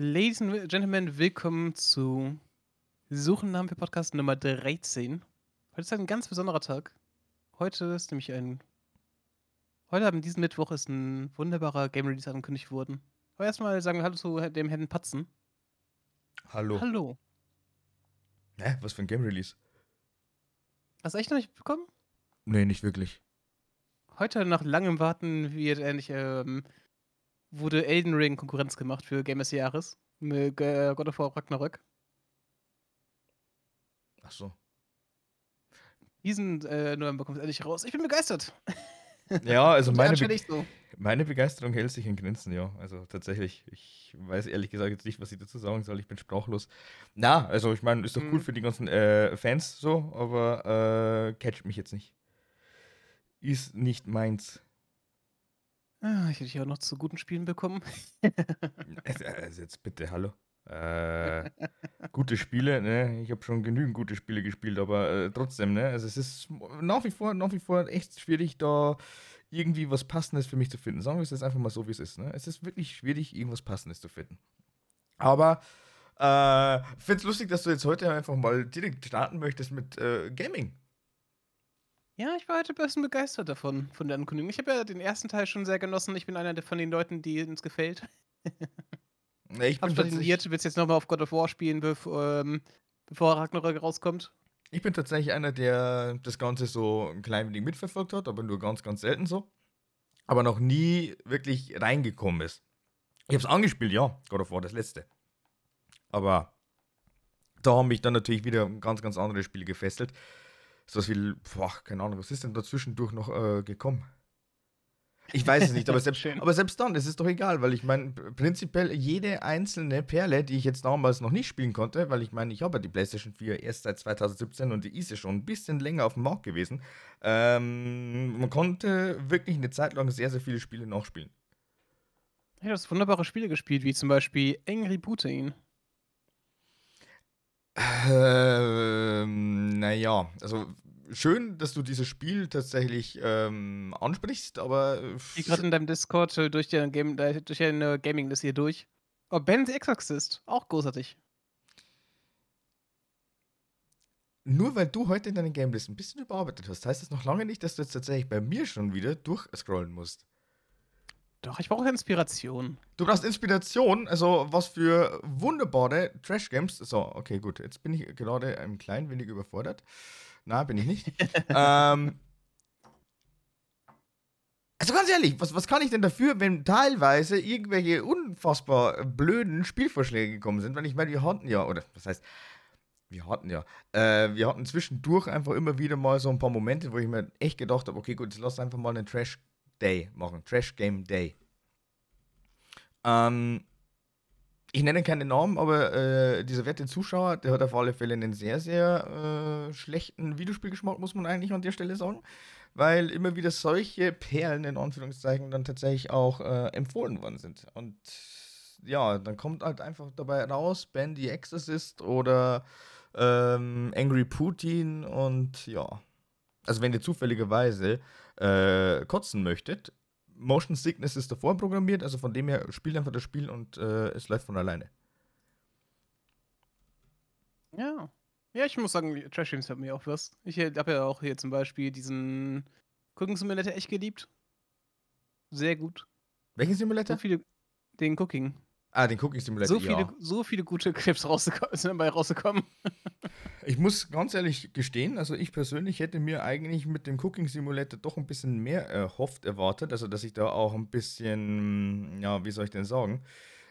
Ladies and Gentlemen, willkommen zu Suchen Namen für Podcast Nummer 13. Heute ist ein ganz besonderer Tag. Heute ist nämlich ein. Heute, am diesem Mittwoch, ist ein wunderbarer Game Release angekündigt worden. Aber erstmal sagen wir Hallo zu dem Herrn Patzen. Hallo. Hallo. Hä? Was für ein Game Release? Hast du echt noch nicht bekommen? Nee, nicht wirklich. Heute nach langem Warten wird endlich ähm, wurde Elden Ring Konkurrenz gemacht für Game des Jahres mit äh, God of War Ragnarök. Ach so. Diesen äh, November kommt es endlich raus. Ich bin begeistert. Ja, also meine, Be so. meine Begeisterung hält sich in Grenzen, ja. Also tatsächlich, ich weiß ehrlich gesagt jetzt nicht, was ich dazu sagen soll. Ich bin sprachlos. Na, also ich meine, ist doch cool Mhm. für die ganzen äh, Fans so, aber äh, catcht mich jetzt nicht. Ist nicht meins. Ah, ich hätte dich auch noch zu guten Spielen bekommen. Also, jetzt bitte, hallo. Äh, gute Spiele, ne? Ich habe schon genügend gute Spiele gespielt, aber äh, trotzdem, ne? Also es ist nach wie vor, nach wie vor echt schwierig, da irgendwie was Passendes für mich zu finden. Sagen wir es jetzt einfach mal so, wie es ist, ne? Es ist wirklich schwierig, irgendwas Passendes zu finden. Aber äh, finde es lustig, dass du jetzt heute einfach mal direkt starten möchtest mit äh, Gaming. Ja, ich war heute ein bisschen begeistert davon, von der Ankündigung. Ich habe ja den ersten Teil schon sehr genossen. Ich bin einer der- von den Leuten, die uns gefällt. Ne, Ich bin, tatsächlich, willst jetzt nochmal auf God of War spielen, bev ähm, bevor Ragnarök rauskommt. ich bin tatsächlich einer, der das Ganze so ein klein wenig mitverfolgt hat, aber nur ganz, ganz selten so. Aber noch nie wirklich reingekommen ist. Ich habe es angespielt, ja, God of War, das letzte. Aber da haben mich dann natürlich wieder ganz, ganz andere Spiele gefesselt. So was wie, boah, keine Ahnung, was ist denn da zwischendurch noch äh, gekommen? Ich weiß es nicht, aber selbst, aber selbst dann, es ist doch egal, weil ich meine, prinzipiell jede einzelne Perle, die ich jetzt damals noch nicht spielen konnte, weil ich meine, ich habe ja die PlayStation 4 erst seit 2017 und die ist ja schon ein bisschen länger auf dem Markt gewesen. Ähm, man konnte wirklich eine Zeit lang sehr, sehr viele Spiele nachspielen. Ja, du hast wunderbare Spiele gespielt, wie zum Beispiel Angry Putin. Ähm, naja, also schön, dass du dieses Spiel tatsächlich ähm, ansprichst, aber äh, Ich gerade in deinem Discord äh, durch, deine Game, durch deine Gaming-List hier durch. Oh, Ben the Exorcist, auch großartig. nur weil du heute in deinen Gamelist ein bisschen überarbeitet hast, heißt das noch lange nicht, dass du jetzt tatsächlich bei mir schon wieder durchscrollen musst. Doch, ich brauche Inspiration. Du brauchst Inspiration, also was für wunderbare Trash-Games. So, okay, gut, jetzt bin ich gerade ein klein wenig überfordert. Na, bin ich nicht. ähm, also ganz ehrlich, was, was kann ich denn dafür, wenn teilweise irgendwelche unfassbar blöden Spielvorschläge gekommen sind? Weil ich meine, wir hatten ja, oder was heißt, wir hatten ja, äh, wir hatten zwischendurch einfach immer wieder mal so ein paar Momente, wo ich mir echt gedacht habe, okay, gut, jetzt lass einfach mal einen Trash Day machen, Trash Game Day. Ähm, ich nenne keine Namen, aber äh, dieser werte Zuschauer, der hat auf alle Fälle einen sehr, sehr äh, schlechten Videospielgeschmack, muss man eigentlich an der Stelle sagen. Weil immer wieder solche Perlen in Anführungszeichen dann tatsächlich auch äh, empfohlen worden sind. Und ja, dann kommt halt einfach dabei raus, Ben the Exorcist oder ähm, Angry Putin und ja. Also wenn ihr zufälligerweise äh, kotzen möchtet, Motion Sickness ist davor programmiert, also von dem her spielt einfach das Spiel und äh, es läuft von alleine. Ja. Ja, ich muss sagen, Trash Games hat mir auch was. Ich habe ja auch hier zum Beispiel diesen Cooking Simulator echt geliebt. Sehr gut. Welchen So Simulator? viele, den Cooking. Ah, den Cooking Simulator. So viele, ja. so viele gute Clips sind dabei rausgekommen. Ich muss ganz ehrlich gestehen, also ich persönlich hätte mir eigentlich mit dem Cooking Simulator doch ein bisschen mehr erhofft, erwartet. Also, dass ich da auch ein bisschen, ja, wie soll ich denn sagen,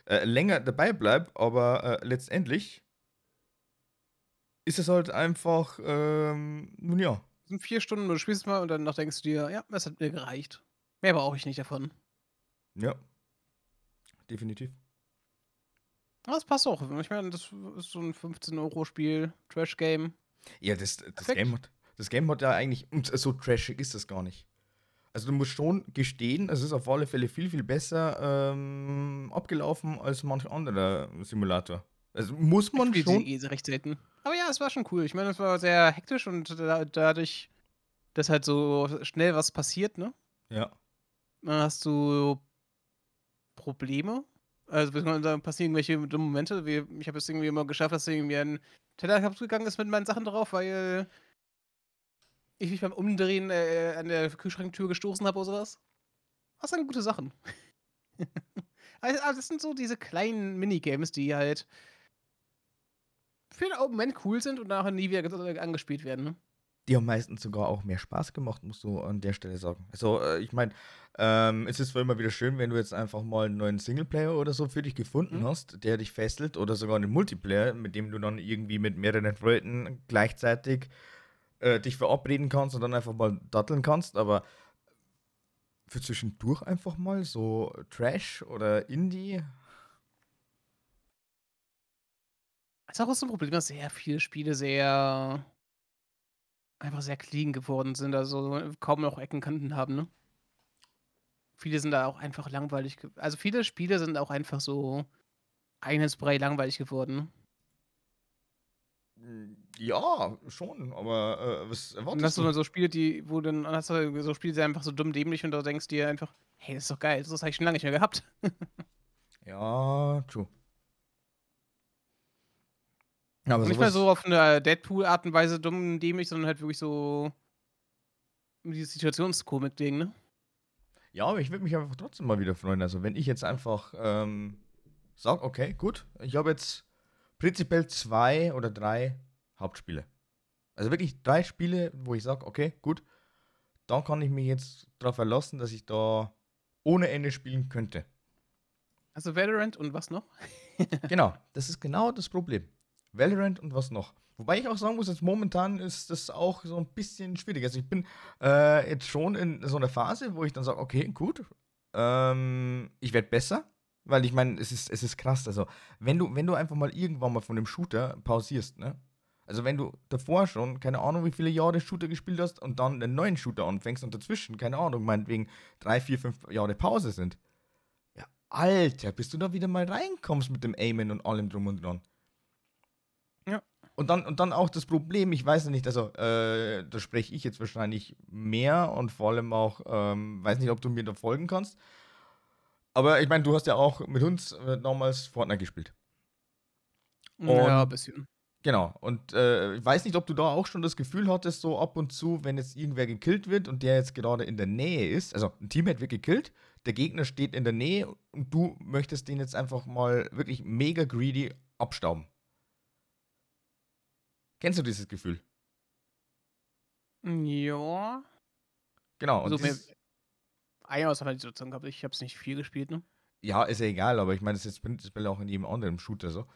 äh, länger dabei bleibe. Aber äh, letztendlich ist es halt einfach, ähm, nun ja, Das sind vier Stunden, du spielst mal und danach denkst du dir, ja, das hat mir gereicht. Mehr brauche ich nicht davon. ja, definitiv. Das passt auch. Ich meine, das ist so ein 15-Euro-Spiel, Trash-Game. Ja, das, das, Perfekt. Game hat, das Game hat ja eigentlich, und so trashig ist das gar nicht. Also du musst schon gestehen, es ist auf alle Fälle viel, viel besser ähm, abgelaufen als manch anderer Simulator. Also muss man Ich schon. eh recht selten. Aber ja, es war schon cool. Ich meine, es war sehr hektisch und da, dadurch, dass halt so schnell was passiert, ne? Ja. Dann hast du Probleme. Also, da passieren irgendwelche dummen Momente. Wie ich habe es irgendwie immer geschafft, dass irgendwie ein Teller kaputt gegangen ist mit meinen Sachen drauf, weil ich mich beim Umdrehen äh, an der Kühlschranktür gestoßen habe oder sowas. Das sind gute Sachen. also, das sind so diese kleinen Minigames, die halt für den Moment cool sind und nachher nie wieder angespielt werden. Die haben meistens sogar auch mehr Spaß gemacht, musst du an der Stelle sagen. Also, äh, ich meine, ähm, es ist zwar immer wieder schön, wenn du jetzt einfach mal einen neuen Singleplayer oder so für dich gefunden mhm. hast, der dich fesselt, oder sogar einen Multiplayer, mit dem du dann irgendwie mit mehreren Freunden gleichzeitig äh, dich verabreden kannst und dann einfach mal datteln kannst, aber für zwischendurch einfach mal so Trash oder Indie. Das ist auch so ein Problem, dass sehr viele Spiele sehr einfach sehr clean geworden sind, also kaum noch Eckenkanten haben, ne? Viele sind da auch einfach langweilig. Also viele Spiele sind auch einfach so einheitsbrei langweilig geworden. Ne? Hm, ja, schon, aber äh, was erwartest und hast du? dann so Spiele, die, wo dann hast du so Spiele, die einfach so dumm dämlich und du denkst dir einfach, hey, das ist doch geil, das habe ich schon lange nicht mehr gehabt. ja, true. Aber nicht mal so auf eine Deadpool-Art und Weise dumm dämlich, sondern halt wirklich so dieses Situationskomik-Ding, ne? Ja, aber ich würde mich einfach trotzdem mal wieder freuen. Also, wenn ich jetzt einfach ähm, sage, okay, gut, ich habe jetzt prinzipiell zwei oder drei Hauptspiele. Also wirklich drei Spiele, wo ich sage, okay, gut, dann kann ich mich jetzt darauf verlassen, dass ich da ohne Ende spielen könnte. Also Valorant und was noch? genau, das ist genau das Problem. Valorant und was noch. Wobei ich auch sagen muss, jetzt momentan ist das auch so ein bisschen schwierig. Also ich bin äh, jetzt schon in so einer Phase, wo ich dann sage, okay, gut, ähm, ich werde besser. Weil ich meine, es ist, es ist krass. Also, wenn du, wenn du einfach mal irgendwann mal von dem Shooter pausierst, ne? Also wenn du davor schon, keine Ahnung, wie viele Jahre Shooter gespielt hast und dann einen neuen Shooter anfängst und dazwischen, keine Ahnung, meinetwegen drei, vier, fünf Jahre Pause sind. Ja, Alter, bis du da wieder mal reinkommst mit dem Aimen und allem drum und dran. Und dann, und dann auch das Problem, ich weiß nicht, also äh, da spreche ich jetzt wahrscheinlich mehr und vor allem auch, ähm, weiß nicht, ob du mir da folgen kannst. Aber ich meine, du hast ja auch mit uns äh, damals Fortnite gespielt. Und, ja, ein bisschen. Genau. Und äh, ich weiß nicht, ob du da auch schon das Gefühl hattest, so ab und zu, wenn jetzt irgendwer gekillt wird und der jetzt gerade in der Nähe ist, also ein Teammate wird gekillt, der Gegner steht in der Nähe und du möchtest den jetzt einfach mal wirklich mega greedy abstauben. Kennst du dieses Gefühl? Ja. Genau. Und also, dieses, eine Auswahlsituation gehabt. Ich habe es nicht viel gespielt, ne? Ja, ist ja egal, aber ich meine, das ist prinzipiell auch in jedem anderen Shooter so.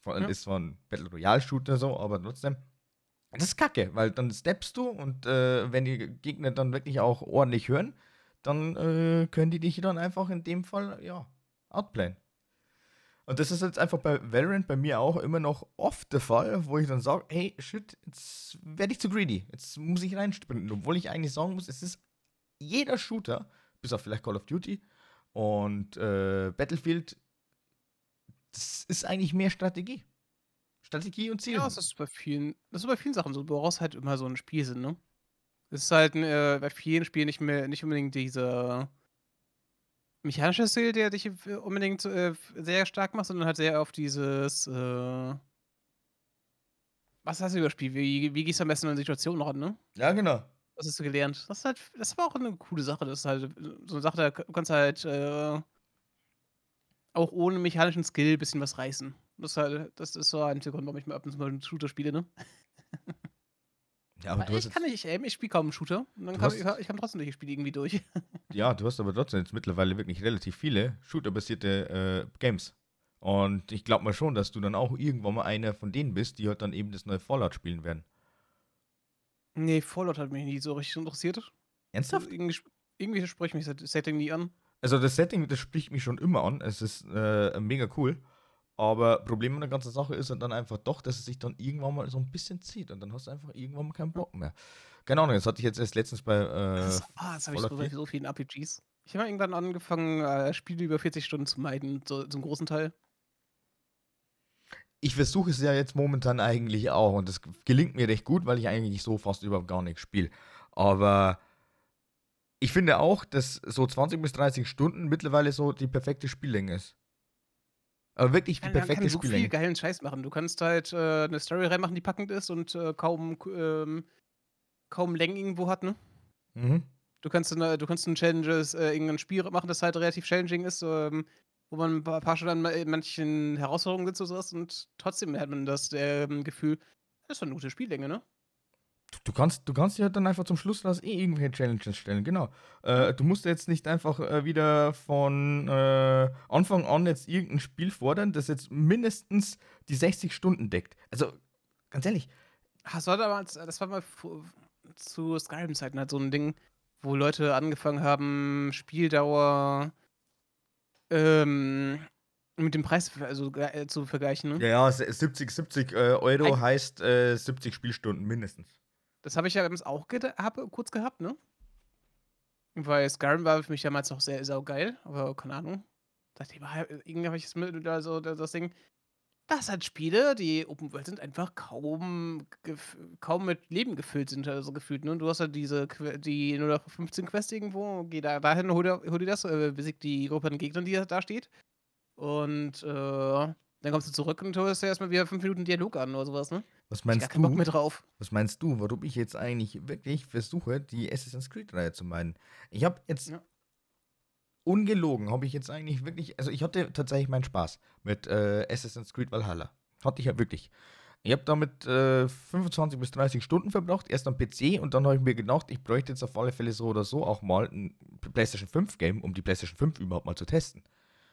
Vor allem ja. ist zwar ein Battle Royale Shooter so, aber trotzdem. Das ist kacke, weil dann steppst du und äh, wenn die Gegner dann wirklich auch ordentlich hören, dann äh, können die dich dann einfach in dem Fall, ja, outplayen. Und das ist jetzt einfach bei Valorant bei mir auch immer noch oft der Fall, wo ich dann sage, hey, shit, jetzt werde ich zu greedy. Jetzt muss ich reinsprinten. Obwohl ich eigentlich sagen muss, es ist jeder Shooter bis auf vielleicht Call of Duty und äh, Battlefield, das ist eigentlich mehr Strategie. Strategie und Ziel. Ja, das ist bei vielen, das ist bei vielen Sachen so. Du brauchst halt immer so ein Spielsinn, ne? Es ist halt äh, bei vielen Spielen nicht mehr, nicht unbedingt dieser mechanische Stil, der dich unbedingt äh, sehr stark macht, sondern halt sehr auf dieses, äh, was hast du überspielt? Wie, wie gehst du am besten in Situationen noch an, ne? Ja, genau. Was hast du gelernt? Das ist halt, das war auch eine coole Sache. Das ist halt so eine Sache, da kannst du halt äh, auch ohne mechanischen Skill ein bisschen was reißen. Das ist halt, das ist so ein Grund, warum ich mal ab und zu mal einen Shooter spiele, ne? Ja, aber, aber ich kann nicht aimen, ich spiele kaum einen Shooter. Und dann kann, ich, ich kann trotzdem durch Spiele irgendwie durch. ja, du hast aber trotzdem jetzt mittlerweile wirklich relativ viele Shooter-basierte äh, Games. Und ich glaube mal schon, dass du dann auch irgendwann mal einer von denen bist, die halt dann eben das neue Fallout spielen werden. Nee, Fallout hat mich nie so richtig interessiert. Ernsthaft? Irgendwie, irgendwie spricht mich das Setting nie an. Also das Setting, das spricht mich schon immer an. Es ist äh, mega cool. Aber Problem an der ganzen Sache ist dann einfach doch, dass es sich dann irgendwann mal so ein bisschen zieht und dann hast du einfach irgendwann mal keinen Bock mehr. Keine Ahnung, das hatte ich jetzt erst letztens bei. Äh, das, ah, das habe ich so bei so vielen RPGs. Ich habe irgendwann angefangen, äh, Spiele über 40 Stunden zu meiden, so zum großen Teil ich versuche es ja jetzt momentan eigentlich auch und das gelingt mir recht gut, weil ich eigentlich so fast überhaupt gar nichts spiele. Aber ich finde auch, dass so 20 bis 30 Stunden mittlerweile so die perfekte Spiellänge ist. Aber wirklich die Man perfekte kann so viel geilen Scheiß machen. Du kannst halt, äh, 'ne Story reinmachen, die packend ist und, äh, kaum ähm, kaum Längen irgendwo hat, ne? Mhm. Du kannst 'ne du kannst 'n Challenges äh, irgend 'n Spiel machen, das halt relativ challenging ist, ähm, wo man 'n paar Stunden an in manchen Herausforderungen sitzt oder so was und trotzdem hat man das, ähm, Gefühl, das ist 'ne gute Spiellänge, ne? Du kannst du kannst dir halt dann einfach zum Schluss raus eh irgendwelche Challenges stellen, genau. Äh, du musst jetzt nicht einfach, äh, wieder von, äh, Anfang an jetzt irgend 'n Spiel fordern, das jetzt mindestens die 60 Stunden deckt. Also, ganz ehrlich Ah, das war damals das war mal zu Skyrim-Zeiten halt so 'n Ding, wo Leute angefangen haben, Spieldauer ähm, mit dem Preis also, äh, zu vergleichen, ne? Ja, ja, se 70 70, äh, Euro Eig heißt, äh, 70 Spielstunden mindestens. Das habe ich ja damals auch habe kurz gehabt, ne? Weil Skyrim war für mich damals noch sehr saugeil, aber keine Ahnung. Mir irgendwie habe ich das mit so da das Ding dass halt Spiele, die Open World sind, einfach kaum kaum mit Leben gefüllt sind, also gefühlt, ne? Du hast halt diese die 0815 Quest irgendwo, geh da dahin, hol dir hol dir das, äh, besiege die Gruppe an Gegnern, die da steht. Und, äh, dann kommst du zurück und hörst dir erst mal wieder 5 Minuten Dialog an oder so was, ne? Was Habe ich gar meinst keinen Bock du mehr drauf. was meinst du, warum ich jetzt eigentlich wirklich versuche, die Assassin's Creed-Reihe zu meiden? Ich habe jetzt Ja. ungelogen habe ich jetzt eigentlich wirklich also, ich hatte tatsächlich meinen Spaß mit, äh, Assassin's Creed Valhalla. Hatte ich ja wirklich. Ich habe damit, äh, 25 bis 30 Stunden verbracht, erst am PC und dann habe ich mir gedacht, ich bräuchte jetzt auf alle Fälle so oder so auch mal 'n P PlayStation 5 Game, um die PlayStation 5 überhaupt mal zu testen.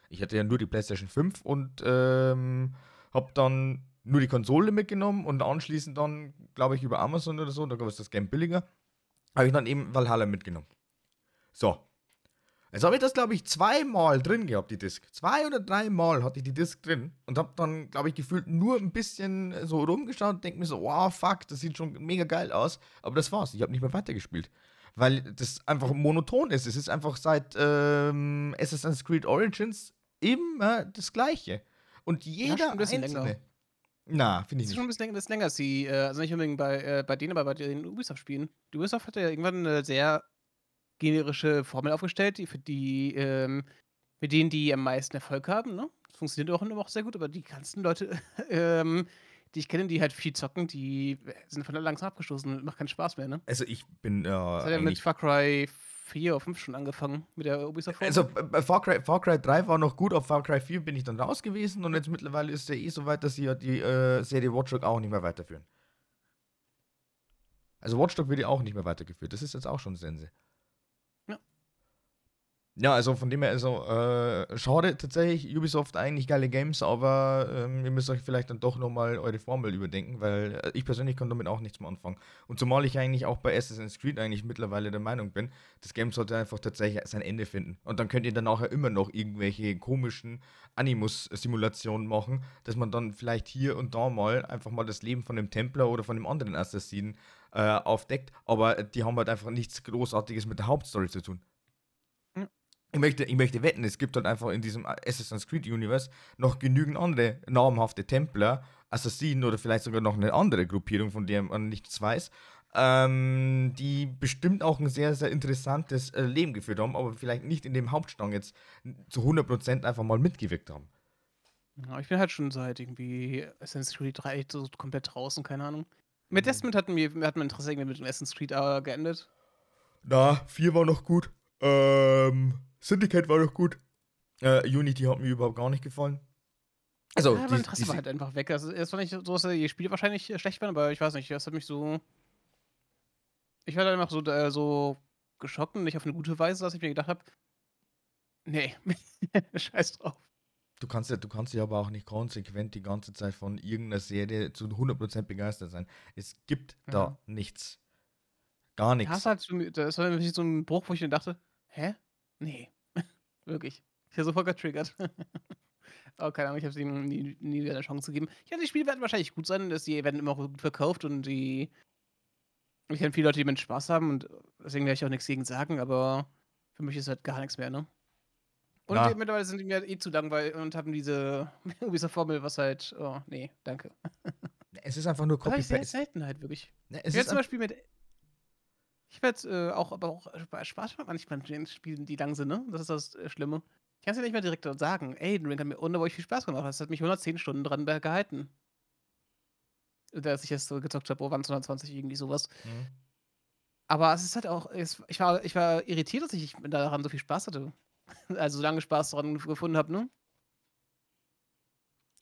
Ich hatte ja nur die PlayStation 5 und, ähm, habe dann nur die Konsole mitgenommen und anschließend dann, glaube ich, über Amazon oder so, da gab es das Game billiger, habe ich dann eben Valhalla mitgenommen. So. Jetzt habe ich das, glaube ich, zweimal drin gehabt, die Disk. 2 oder 3 Mal hatte ich die Disk drin und habe dann, glaube ich, gefühlt nur 'n bisschen so rumgeschaut und denke mir so: „Wow, fuck, das sieht schon mega geil aus.“ Aber das war's. Ich habe nicht mehr weitergespielt, weil das einfach monoton ist. Es ist einfach seit, ähm, Assassin's Creed Origins immer das Gleiche. Und Ja, jeder schon 'n bisschen länger. einzelne na, finde ich Ist schon 'n nicht. bisschen länger ist länger als die äh, also, nicht unbedingt bei äh, bei denen, aber bei den Ubisoft-Spielen. Die Ubisoft hat ja irgendwann 'ne sehr generische Formel aufgestellt, die für die, ähm mit denen die am meisten Erfolg haben, ne? Das funktioniert auch immer auch sehr gut, aber die ganzen Leute, ähm, die ich kenne, die halt viel zocken, die sind von da langsam abgestoßen und macht keinen Spaß mehr, ne? Also, ich bin, äh, Das hat ja mit Far Cry 4 oder 5 schon angefangen mit der Ubisoft-Formel. Also, bei Far Cry Far Cry 3 war noch gut, auf Far Cry 4 bin ich dann raus gewesen und jetzt mittlerweile ist ja eh so weit, dass sie ja die, äh, Serie Watch Dogs auch nicht mehr weiterführen. Also, Watch Dogs wird ja auch nicht mehr weitergeführt. Das ist jetzt auch schon Sense. Ja. Ja, also von dem her, also, äh, schade tatsächlich, Ubisoft eigentlich geile Games, aber, ähm, ihr müsst euch vielleicht dann doch noch mal eure Formel überdenken, weil, äh, ich persönlich kann damit auch nichts mehr anfangen. Und zumal ich eigentlich auch bei Assassin's Creed eigentlich mittlerweile der Meinung bin, das Game sollte einfach tatsächlich sein Ende finden. Und dann könnt ihr dann nachher immer noch irgendwelche komischen Animus-Simulationen machen, dass man dann vielleicht hier und da mal einfach mal das Leben von dem Templer oder von dem anderen Assassinen, äh, aufdeckt, aber die haben halt einfach nichts Großartiges mit der Hauptstory zu tun. Ich möchte ich möchte wetten, es gibt halt einfach in diesem Assassin's Creed Universe noch genügend andere namhafte Templer, Assassinen oder vielleicht sogar noch 'ne andere Gruppierung, von der man nichts weiß, ähm, die bestimmt auch 'n sehr, sehr interessantes, äh, Leben geführt haben, aber vielleicht nicht in dem Hauptstrang jetzt zu 100 % einfach mal mitgewirkt haben. Ja, ich bin halt schon seit irgendwie Assassin's Creed 3 so komplett draußen, keine Ahnung. Mit Mhm. Testament hat mir hat mein Interesse irgendwie mit dem Assassin's Creed, äh, geendet. Na, 4 war noch gut. Ähm, Syndicate war noch gut. Äh, Unity hat mir überhaupt gar nicht gefallen. Also, Ja, mein die Interesse die war halt einfach weg. Also, es war nicht so, dass die Spiele wahrscheinlich, äh, schlecht waren, aber ich weiß nicht, das hat mich so ich war dann einfach so da so geschockt und nicht auf 'ne gute Weise, dass ich mir gedacht habe: „Ne, scheiß drauf.“ Du kannst ja du kannst ja aber auch nicht konsequent die ganze Zeit von irgend 'ner Serie zu 100 % begeistert sein. Es gibt Ja. da nichts. Gar Da nix. hast du halt so das war wirklich so 'n Bruch, wo ich mir dachte: „Hä? Ne.“ Wirklich. Ich war sofort getriggert. Aber keine Ahnung, ich habe es ihm nie nie wieder 'ne Chance gegeben. Ja, die Spiele werden wahrscheinlich gut sein, dass die werden immer auch gut verkauft und die ich kenne viele Leute, die damit Spaß haben und deswegen werde ich auch nix gegen sagen, aber für mich ist halt gar nix mehr, ne? Und Ja. die mittlerweile sind die mir eh zu langweilig und haben diese Ubisoft-Formel, was halt oh, ne, danke. Es ist einfach nur Das habe ich Copy-Paste. selten halt wirklich. Ne, Ich es werde ist zum Beispiel mit ich werde, äh, auch aber auch Spa Spaß macht manchmal Spielen, die lang sind, ne? Das ist das, äh, Schlimme. Ich kann es ja nicht mehr direkt sagen. Elden Ring hat mir unglaublich viel Spaß gemacht. Das hat mich 110 Stunden dran gehalten. Dass ich jetzt so gezockt habe, oh, waren es 120, irgendwie sowas. Mhm. Aber es ist halt auch, es, ich, war, ich war irritiert, dass ich daran so viel Spaß hatte. Also so lange Spaß daran gefunden habe, ne?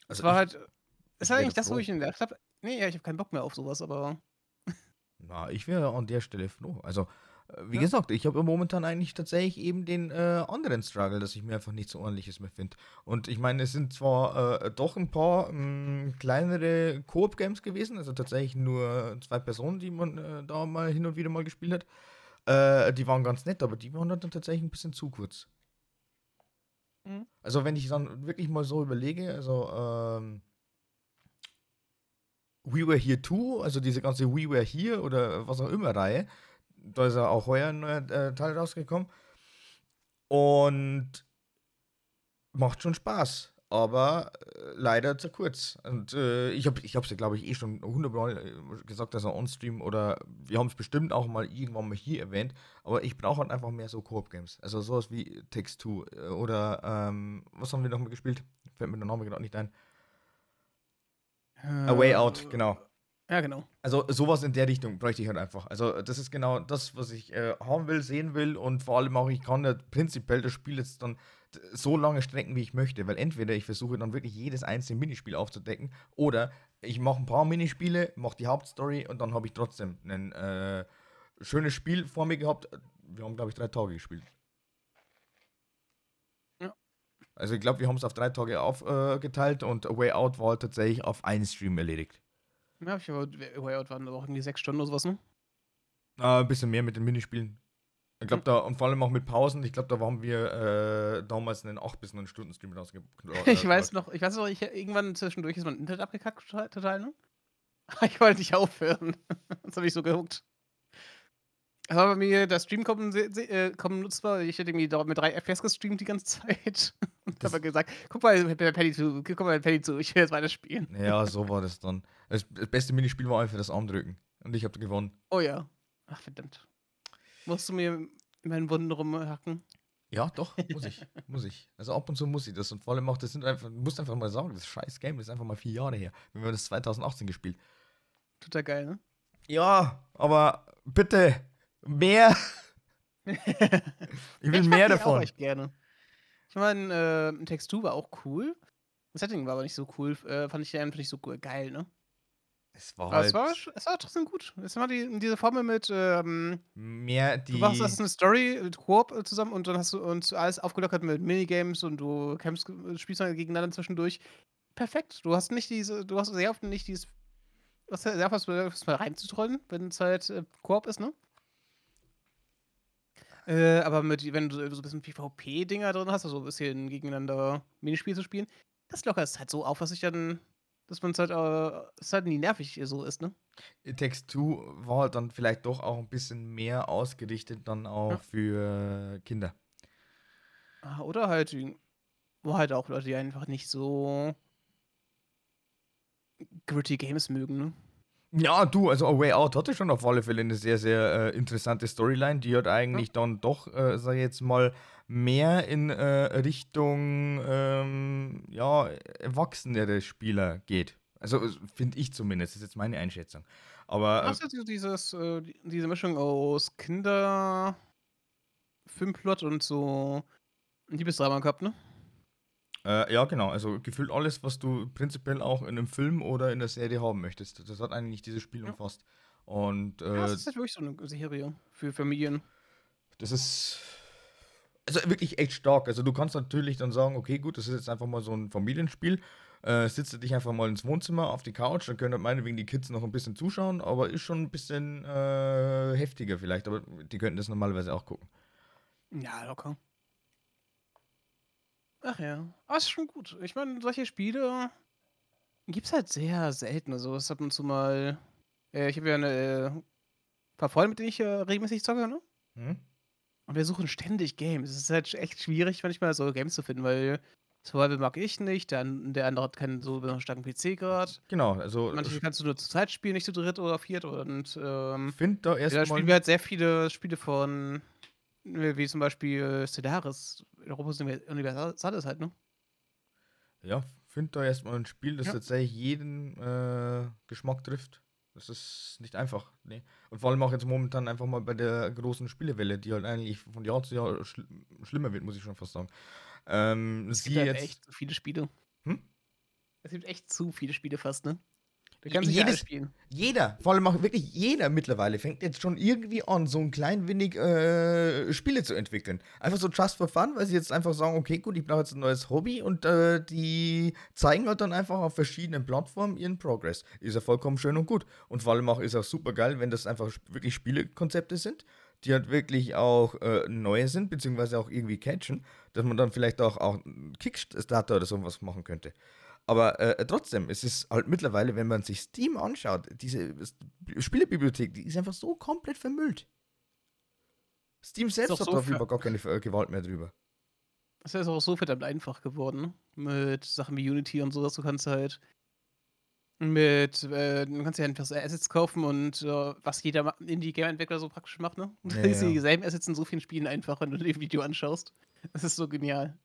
Also es war ich, halt, es war eigentlich das, wo ich gedacht habe, nee, ja, ich habe keinen Bock mehr auf sowas, aber Na, ich wäre an der Stelle froh. Also, äh, wie ja. gesagt, ich habe momentan eigentlich tatsächlich eben den äh, anderen Struggle, dass ich mir einfach nichts ordentliches mehr finde. Und ich meine, es sind zwar äh, doch ein paar mh, kleinere Koop-Games gewesen, also tatsächlich nur zwei Personen, die man äh, da mal hin und wieder mal gespielt hat. Äh, die waren ganz nett, aber die waren dann tatsächlich ein bisschen zu kurz. Mhm. Also, wenn ich dann wirklich mal so überlege, also, ähm, We Were Here Too, also diese ganze We Were Here oder was auch immer Reihe, da ist ja auch heuer ein neuer äh, Teil rausgekommen und macht schon Spaß, aber äh, leider zu kurz. Und äh, ich habe ich hab's ja, glaube ich, eh schon hundertmal äh, gesagt, dass er on-stream oder wir haben es bestimmt auch mal irgendwann mal hier erwähnt, aber ich brauche halt einfach mehr so Koop-Games. Also sowas wie Takes Two äh, oder ähm, was haben wir nochmal gespielt? Fällt mir der Name gerade nicht ein. A Way Out, äh, genau. ja, genau. Also sowas in der Richtung bräuchte ich halt einfach. Also das ist genau das, was ich äh, haben will, sehen will und vor allem auch, ich kann ja prinzipiell das Spiel jetzt dann so lange strecken, wie ich möchte, weil entweder ich versuche dann wirklich jedes einzelne Minispiel aufzudecken oder ich mache ein paar Minispiele, mache die Hauptstory und dann habe ich trotzdem ein äh, schönes Spiel vor mir gehabt. Wir haben, glaube ich, drei Tage gespielt. Ja. Also ich glaube, wir haben es auf drei Tage aufgeteilt äh, und A Way Out war halt tatsächlich auf einen Stream erledigt. Ja, ich aber, Way Out waren auch irgendwie sechs Stunden oder sowas, ne? Äh, ein bisschen mehr mit den Minispielen. Ich glaube, Hm. da, und vor allem auch mit Pausen, ich glaube, da haben wir äh, damals einen 8 bis 9 Stunden Stream rausgebracht. Ich weiß noch, ich weiß noch, ich irgendwann zwischendurch ist mein Internet abgekackt total, ne? Ich wollte nicht aufhören. Das habe ich so gehuckt. Aber bei mir der Stream kommen, äh, kommen nutzbar. Ich hätte irgendwie mit drei FPS gestreamt die ganze Zeit. Und habe gesagt, guck mal Penny zu, guck mal Penny zu, ich will jetzt weiter spielen. Ja, so war das dann. Das, beste Minispiel war einfach das Armdrücken. Und ich habe gewonnen. Oh ja. Ach verdammt. Musst du mir in meinen Wunden rumhacken? Ja, doch, muss ich. muss ich. Also ab und zu muss ich das. Und vor allem auch, das sind einfach, du musst einfach mal sagen, das scheiß Game, das ist einfach mal vier Jahre her. Wir haben das 2018 gespielt. Total geil, ne? Ja, aber bitte, mehr. Ich will mag mehr die Auch davon. echt gerne. Ich meine, äh, Textur war auch cool. Das Setting war aber nicht so cool. Äh, fand ich einfach nicht so cool- geil, ne? Es war Aber halt es war, es war trotzdem gut. Es war die, diese Formel mit, ähm, mehr die. du machst das eine Story, mit Koop äh, zusammen und dann hast du uns alles aufgelockert mit Minigames und du kämpfst, äh, spielst dann gegeneinander zwischendurch. Perfekt. Du hast nicht diese, du hast sehr oft nicht dieses, du hast sehr oft was, was mal reinzutrollen, wenn es halt äh, Koop ist, ne? Äh, aber mit, wenn du so ein bisschen PvP-Dinger drin hast, also ein bisschen gegeneinander Minispiel zu spielen, das lockert es halt so auf, dass ich dann, dass man es halt, äh, es halt nie nervig so ist, ne? Text 2 war halt dann vielleicht doch auch ein bisschen mehr ausgerichtet dann auch Ja. für Kinder. Ah, Oder halt, wo halt auch Leute, die einfach nicht so gritty Games mögen, ne? Ja, du, also A Way Out hatte schon auf alle Fälle eine sehr, sehr äh, interessante Storyline, die halt eigentlich dann doch, äh, sag ich jetzt mal, mehr in äh, Richtung, ähm, ja, erwachsenere Spieler geht. Also finde ich zumindest, das ist jetzt meine Einschätzung. Aber Du äh, hast ja so dieses, äh, die- diese Mischung aus Kinder, Filmplot und so Liebesdrama gehabt, ne? Äh, ja, genau. Also gefühlt alles, was du prinzipiell auch in einem Film oder in der Serie haben möchtest. Das hat eigentlich dieses Spiel Ja. umfasst. Und äh, Ja, das ist halt wirklich so eine Serie für Familien. das ist also wirklich echt stark. Also du kannst natürlich dann sagen, okay, gut, das ist jetzt einfach mal so ein Familienspiel. Äh, sitzt du dich einfach mal ins Wohnzimmer auf die Couch, dann können halt meinetwegen die Kids noch ein bisschen zuschauen, aber ist schon ein bisschen äh, heftiger vielleicht. Aber die könnten das normalerweise auch gucken. Ja, locker. Ach ja. Aber ist schon gut. Ich meine, solche Spiele gibt's halt sehr selten. Also, es ab und zu mal. Äh, ich habe ja eine äh, paar Freunde, mit denen ich äh, regelmäßig zocke, ne? Hm? Und wir suchen ständig Games. Es ist halt echt schwierig, manchmal so Games zu finden, weil Survival mag ich nicht, der, der andere hat keinen so starken PC gerade. Genau, also Manche kannst du nur zu zweit spielen, nicht zu dritt oder viert. Und ähm, find da ja, da spielen wir halt sehr viele Spiele von wie zum Beispiel äh, Stellaris, Europos Universalis halt, ne? Ja, finde da erstmal ein Spiel, das Ja. tatsächlich jeden äh, Geschmack trifft. Das ist nicht einfach. Nee. Und vor allem auch jetzt momentan einfach mal bei der großen Spielewelle, die halt eigentlich von Jahr zu Jahr schl schlimmer wird, muss ich schon fast sagen. Ähm, Es gibt halt jetzt. echt zu viele Spiele. Hm? Es gibt echt zu viele Spiele fast, ne? Kannst nicht alle jedes- spielen. Jeder, vor allem auch wirklich jeder mittlerweile, fängt jetzt schon irgendwie an, so ein klein wenig äh, Spiele zu entwickeln. Einfach so just for fun, weil sie jetzt einfach sagen, okay, gut, ich brauche jetzt ein neues Hobby und äh, die zeigen halt dann einfach auf verschiedenen Plattformen ihren Progress. Ist ja vollkommen schön und gut. Und vor allem auch ist auch super geil, wenn das einfach wirklich Spielekonzepte sind, die halt wirklich auch äh, neue sind, beziehungsweise auch irgendwie catchen, dass man dann vielleicht auch, auch einen Kickstarter oder sowas machen könnte. Aber äh, trotzdem, es ist halt mittlerweile, wenn man sich Steam anschaut, diese Spielebibliothek, die ist einfach so komplett vermüllt. Steam selbst hat so darüber gar keine äh, Gewalt mehr drüber. Es ist auch so verdammt einfach geworden. ne? Mit Sachen wie Unity und sowas. Du kannst halt mit, äh, du kannst ja einfach so Assets kaufen und äh, was jeder Indie-Game-Entwickler so praktisch macht, ne? Ja, ja. Dieselben Assets in so vielen Spielen einfach, wenn du dir ein Video anschaust. Das ist so genial.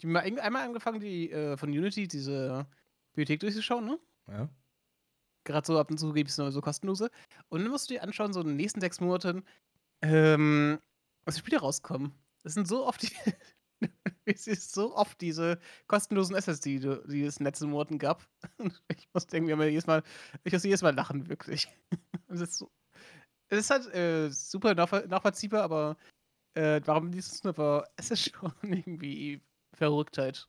Ich habe mal ein- einmal angefangen, die äh, von Unity diese Bibliothek durchzuschauen, ne? Ja. Gerade so ab und zu gibt es nur so kostenlose. Und dann musst du dir anschauen, so in den nächsten sechs Monaten, ähm, was für Spiele rauskommen. Das sind so oft die. es ist so oft diese kostenlosen Assets, die, die es in den letzten Monaten gab. Ich muss irgendwie immer jedes Mal, ich muss jedes Mal lachen, wirklich. Es ist so. Es ist halt äh, super nachvoll- nachvollziehbar, aber äh, warum dieses nur, aber es ist schon irgendwie Verrücktheit.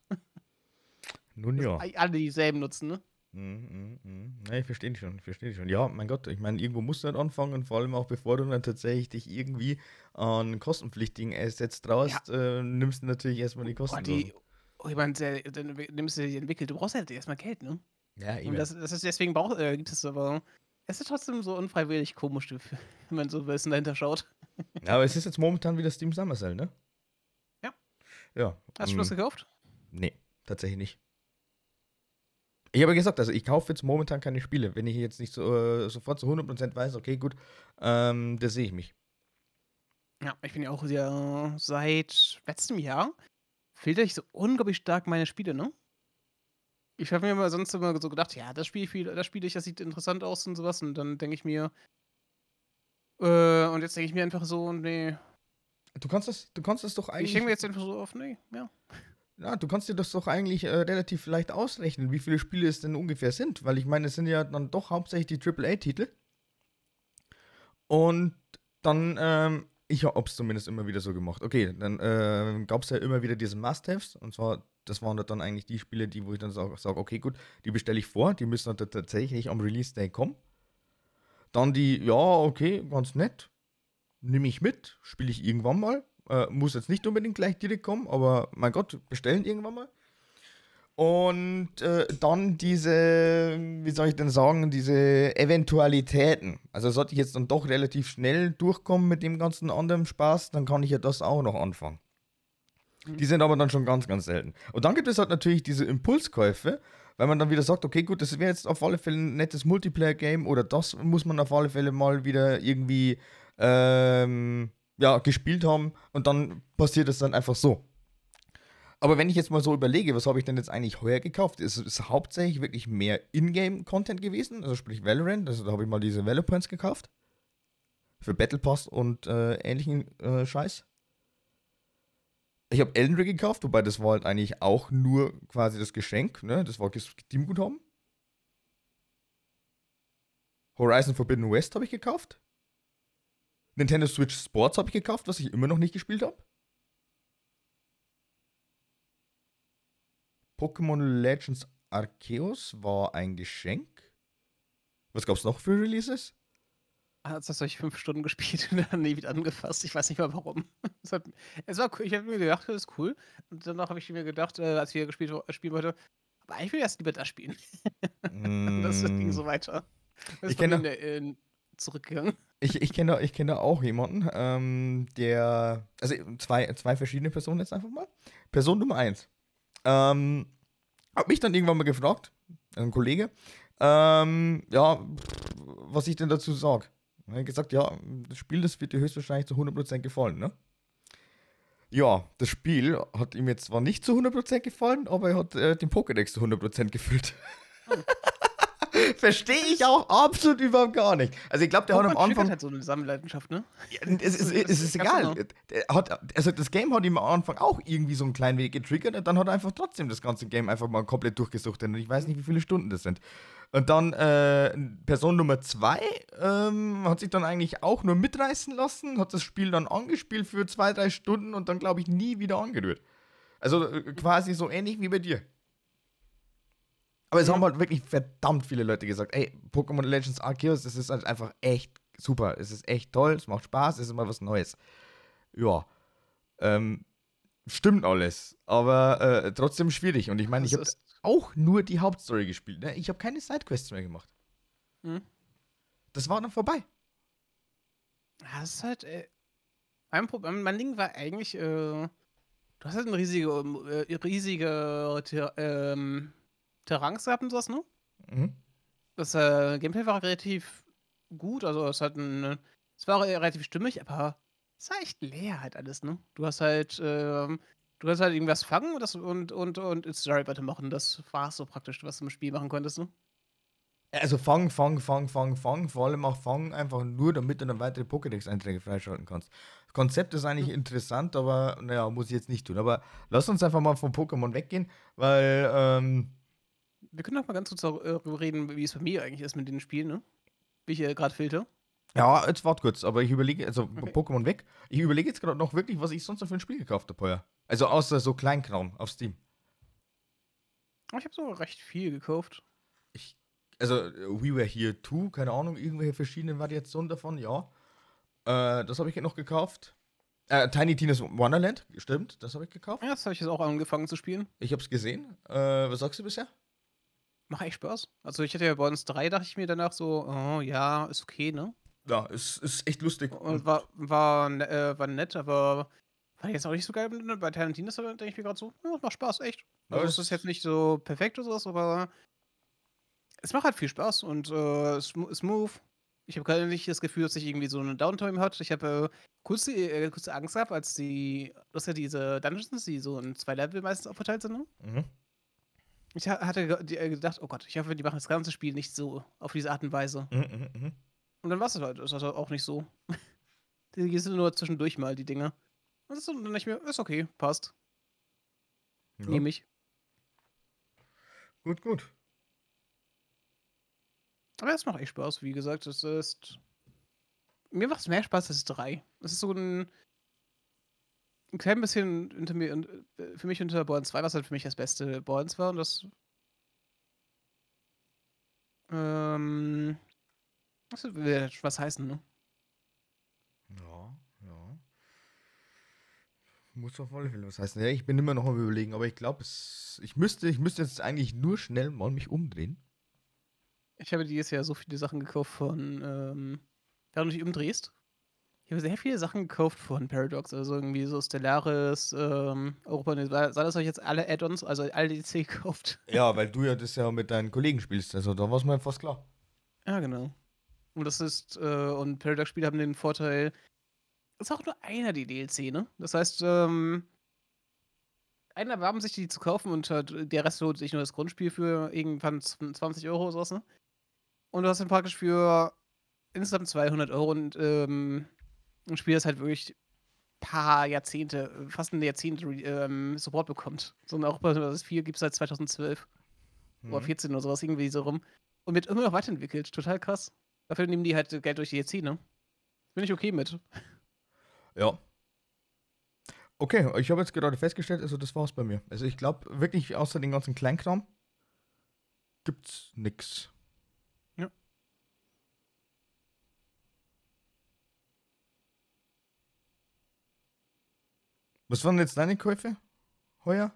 Nun ja. alle dieselben nutzen, ne? Mhm, mhm, mhm. Ja, ich verstehe dich schon, ich verstehe dich schon. Ja, mein Gott, ich meine, irgendwo musst du halt anfangen und vor allem auch bevor du dann tatsächlich dich irgendwie an kostenpflichtigen Assets traust, äh, nimmst du natürlich erstmal die Boah, Kosten. die, oh, jemand, der, dann nimmst du die entwickelt, du brauchst halt erstmal Geld, ne? ja, Und eben. das, das ist deswegen braucht, äh, gibt es aber. Es ist trotzdem so unfreiwillig komisch, wenn man so ein bisschen dahinter schaut. Ja, aber es ist jetzt momentan wieder Steam Summer Sale, ne? Ja. Hast du ähm, was gekauft? Nee, tatsächlich nicht. Ich habe gesagt, also ich kaufe jetzt momentan keine Spiele, wenn ich jetzt nicht so, äh, sofort zu 100% weiß, okay, gut, ähm, da sehe ich mich. Ja, ich bin ja auch ja seit letztem Jahr filter ich so unglaublich stark meine Spiele, ne? Ich habe mir immer sonst immer so gedacht, ja, das spiele ich, viel- das spiele ich, das sieht interessant aus und sowas. Und dann denke ich mir, äh, und jetzt denke ich mir einfach so, nee, Du kannst das, du kannst das doch ich eigentlich, denke mir jetzt einfach so auf, nee, ja. ja, du kannst dir das doch eigentlich äh, relativ leicht ausrechnen, wie viele Spiele es denn ungefähr sind, weil ich meine, es sind ja dann doch hauptsächlich die AAA-Titel. Und dann, ähm, ich habe es zumindest immer wieder so gemacht. Okay, dann ähm, gab es ja immer wieder diese Must-Haves. Und zwar, das waren dann eigentlich die Spiele, die, wo ich dann sage, sag, okay, gut, die bestelle ich vor, die müssen dann tatsächlich am Release-Day kommen. Dann die, ja, okay, ganz nett. Nehme ich mit, spiele ich irgendwann mal. Äh, muss jetzt nicht unbedingt gleich direkt kommen, aber mein Gott, bestellen irgendwann mal. Und äh, dann diese, wie soll ich denn sagen, diese Eventualitäten. Also sollte ich jetzt dann doch relativ schnell durchkommen mit dem ganzen anderen Spaß, dann kann ich ja das auch noch anfangen. Mhm. Die sind aber dann schon ganz, ganz selten. Und dann gibt es halt natürlich diese Impulskäufe, weil man dann wieder sagt, okay, gut, das wäre jetzt auf alle Fälle ein nettes Multiplayer-Game oder das muss man auf alle Fälle mal wieder irgendwie ähm, ja, gespielt haben und dann passiert es dann einfach so. Aber wenn ich jetzt mal so überlege, was habe ich denn jetzt eigentlich heuer gekauft? Es ist hauptsächlich wirklich mehr Ingame-Content gewesen, also sprich Valorant, also da habe ich mal diese Valor-Points gekauft. Für Battle Pass und äh, ähnlichen äh, Scheiß. Ich habe Elden Ring gekauft, wobei das war halt eigentlich auch nur quasi das Geschenk, ne? Das war Steam-Guthaben. Horizon Forbidden West habe ich gekauft. Nintendo Switch Sports habe ich gekauft, was ich immer noch nicht gespielt habe. Pokémon Legends Arceus war ein Geschenk. Was gab es noch für Releases? Als das habe ich fünf Stunden gespielt und dann nie wieder angefasst. Ich weiß nicht mal warum. Es, hat, es war cool. Ich habe mir gedacht, das ist cool. Und danach habe ich mir gedacht, äh, als wir gespielt spielen wollten, aber ich will erst lieber das spielen. Und das ging Mm, so weiter. Das Ich ist zurückgegangen. Ich, ich kenne da, ich kenn da auch jemanden, ähm, der. Also zwei, zwei verschiedene Personen jetzt einfach mal. Person Nummer eins. Ähm, hab mich dann irgendwann mal gefragt, ein Kollege, ähm, ja, was ich denn dazu sage. Er hat gesagt, ja, das Spiel, das wird dir höchstwahrscheinlich zu 100% gefallen, ne? Ja, das Spiel hat ihm jetzt zwar nicht zu 100% gefallen, aber er hat äh, den Pokédex zu 100% gefüllt. Verstehe ich auch absolut überhaupt gar nicht. Also ich glaube, der hat am Anfang... halt so eine Sammelleidenschaft, ne? Ja, es, ist, es ist Ganz egal. genau. Hat, also das Game hat ihm am Anfang auch irgendwie so ein klein wenig getriggert und dann hat er einfach trotzdem das ganze Game einfach mal komplett durchgesucht. Und ich weiß nicht, wie viele Stunden das sind. Und dann äh, Person Nummer zwei ähm, hat sich dann eigentlich auch nur mitreißen lassen, hat das Spiel dann angespielt für zwei, drei Stunden und dann, glaube ich, nie wieder angerührt. Also äh, quasi so ähnlich wie bei dir. Aber es haben halt wirklich verdammt viele Leute gesagt, ey, Pokémon Legends Arceus, das ist halt einfach echt super. Es ist echt toll, es macht Spaß, es ist immer was Neues. Ja. Ähm, stimmt alles, aber äh, trotzdem schwierig. Und ich meine, ich habe auch nur die Hauptstory gespielt. Ne? Ich habe keine Sidequests mehr gemacht. Hm. Das war dann vorbei. Das ist halt. Äh, mein, Problem, mein Ding war eigentlich, äh, du hast halt eine riesige, äh, riesige ähm, Terrains gehabt und sowas, ne? Mhm. Das äh, Gameplay war relativ gut, also es hat ein, es war relativ stimmig, aber es war echt leer halt alles, ne? Du hast halt, ähm, du hast halt irgendwas fangen und das und und und Story weitermachen. Das war so praktisch, was du im Spiel machen konntest, ne? Also fang, fang, fang, fang, fang. Vor allem auch fang einfach nur, damit du dann weitere Pokédex-Einträge freischalten kannst. Das Konzept ist eigentlich interessant, aber naja, muss ich jetzt nicht tun. Aber lass uns einfach mal von Pokémon weggehen, weil ähm, Wir können doch mal ganz kurz darüber reden, wie es bei mir eigentlich ist mit den Spielen, ne? Wie ich äh, gerade filter. Ja, jetzt wart kurz, aber ich überlege, also Okay. Pokémon weg. Ich überlege jetzt gerade noch wirklich, was ich sonst noch für ein Spiel gekauft habe heuer. Also außer so Kleinkram auf Steam. Ich habe so recht viel gekauft. Ich, also äh, We Were Here 2, keine Ahnung, irgendwelche verschiedenen Variationen davon, ja. Äh, das habe ich noch gekauft. Äh, Tiny Tina's Wonderland, stimmt, das habe ich gekauft. Ja, das habe ich jetzt auch angefangen zu spielen. Ich habe es gesehen. Äh, was sagst du bisher? Macht echt Spaß. Also ich hatte ja bei uns drei, dachte ich mir danach so, oh ja, ist okay, ne? Ja, es ist echt lustig. Und war, war, ne- äh, war nett, aber war jetzt auch nicht so geil. mit- Bei Tarantinos denke ich mir gerade so, ja, macht Spaß, echt. Also es ist jetzt nicht so perfekt oder sowas, aber es macht halt viel Spaß und äh, ist smooth. Ich habe gerade nicht das Gefühl, dass ich irgendwie so eine Downtime hat. Ich habe äh, kurz, die, äh, kurze Angst gehabt, als die, das ja diese Dungeons, die so in zwei Level meistens aufgeteilt sind. Ne? Mhm. Ich ha- hatte äh, gedacht, oh Gott, ich hoffe, die machen das ganze Spiel nicht so auf diese Art und Weise. Mhm, mhm, mhm. Und dann war es halt, ist also auch nicht so. die sind nur zwischendurch mal, die Dinge. Und das ist dann nicht mehr, ist okay, passt. Ja. Nehme ich. Gut, gut. Aber es macht echt Spaß, wie gesagt. Es ist. Mir macht es mehr Spaß als drei. Es ist so ein. Ein klein bisschen unter mir, äh, für mich unter Born 2, was halt für mich das beste Borns war. Und das. Ähm. Was will was heißen, ne? Ja, ja. Muss auf alle Fälle was heißen. Ja, ich bin immer noch am überlegen, aber ich glaube, ich müsste, ich müsste jetzt eigentlich nur schnell mal mich umdrehen. Ich habe dieses Jahr so viele Sachen gekauft von. Ähm, während du dich umdrehst. Ich habe sehr viele Sachen gekauft von Paradox, also irgendwie so Stellaris, ähm, Europa, das habe ich jetzt alle Add-ons, also alle DLC gekauft. Ja, weil du ja das ja mit deinen Kollegen spielst, also da war es mir fast klar. Ja, genau. Und das ist, äh, und Paradox-Spiele haben den Vorteil, es ist auch nur einer die DLC, ne? Das heißt, ähm, einer erwarben sich die zu kaufen und halt, der Rest holt sich nur das Grundspiel für irgendwann 20 Euro oder sowas, ne? Und du hast dann praktisch für insgesamt 200 Euro und, ähm, ein Spiel, das halt wirklich paar Jahrzehnte, fast ein Jahrzehnt ähm, Support bekommt. So ein Europa das 4 gibt es seit 2012 oder Mhm. 14 oder sowas, irgendwie so rum. Und wird immer noch weiterentwickelt. Total krass. Dafür nehmen die halt Geld durch die DLC, ne? Bin ich okay mit. Ja. Okay, ich habe jetzt gerade festgestellt, also das war's bei mir. Also ich glaube wirklich, außer den ganzen Kleinkram gibt's nix. Ja. Was waren jetzt deine Käufe? Heuer?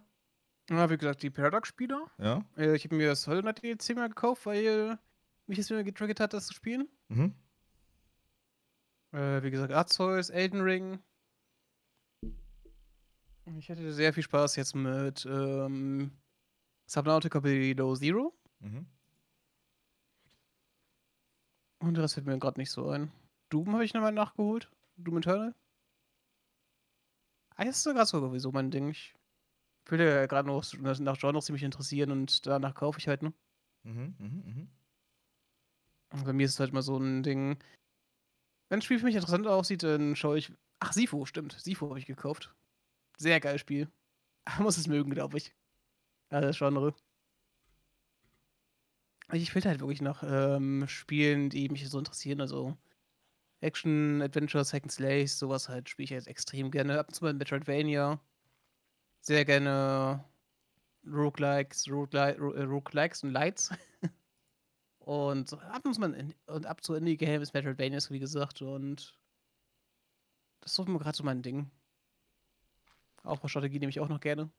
Ja, wie gesagt, die Paradox-Spieler. Ja. Äh, ich habe mir das Hollow Knight DLC mal gekauft, weil mich das wieder getriggert hat, das zu spielen. Mhm. Äh, wie gesagt, Arceus, Elden Ring. Ich hatte sehr viel Spaß jetzt mit ähm, Subnautica Below Zero. Mhm. Und Rest fällt mir gerade nicht so ein. Doom habe ich nochmal nachgeholt. Doom Eternal. Ah, das ist gerade sowieso mein Ding. Ich will ja gerade noch nach Genres, die mich interessieren und danach kaufe ich halt, ne? Mhm, mhm, mhm. Bei mir ist es halt mal so ein Ding. Wenn ein Spiel für mich interessant aussieht, dann schaue ich. Ach, Sifo, stimmt. Sifo habe ich gekauft. Sehr geiles Spiel. Muss es mögen, glaube ich. Ja, das Genre. Ich will halt wirklich nach ähm, Spielen, die mich so interessieren. Also Action, Adventure, Second Slays, sowas halt spiele ich jetzt extrem gerne. Ab und zu mal Metroidvania. Sehr gerne Roguelikes, Roguelikes, äh, Roguelikes und Lights. und ab und zu mal in, und ab zu Indie-Games, Metroidvanias, wie gesagt. Und das ist so gerade so mein Ding. Aufbaustrategie nehme ich auch noch gerne.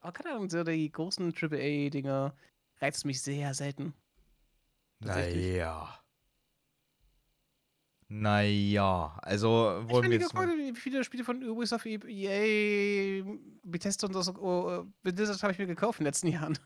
Aber keine Ahnung, so die großen AAA-Dinger reizt mich sehr selten. Naja. Naja, also wollen wir jetzt mal... wie viele Spiele von Ubisoft, EA, Bethesda und so, oh, Blizzard habe ich mir gekauft in den letzten Jahren.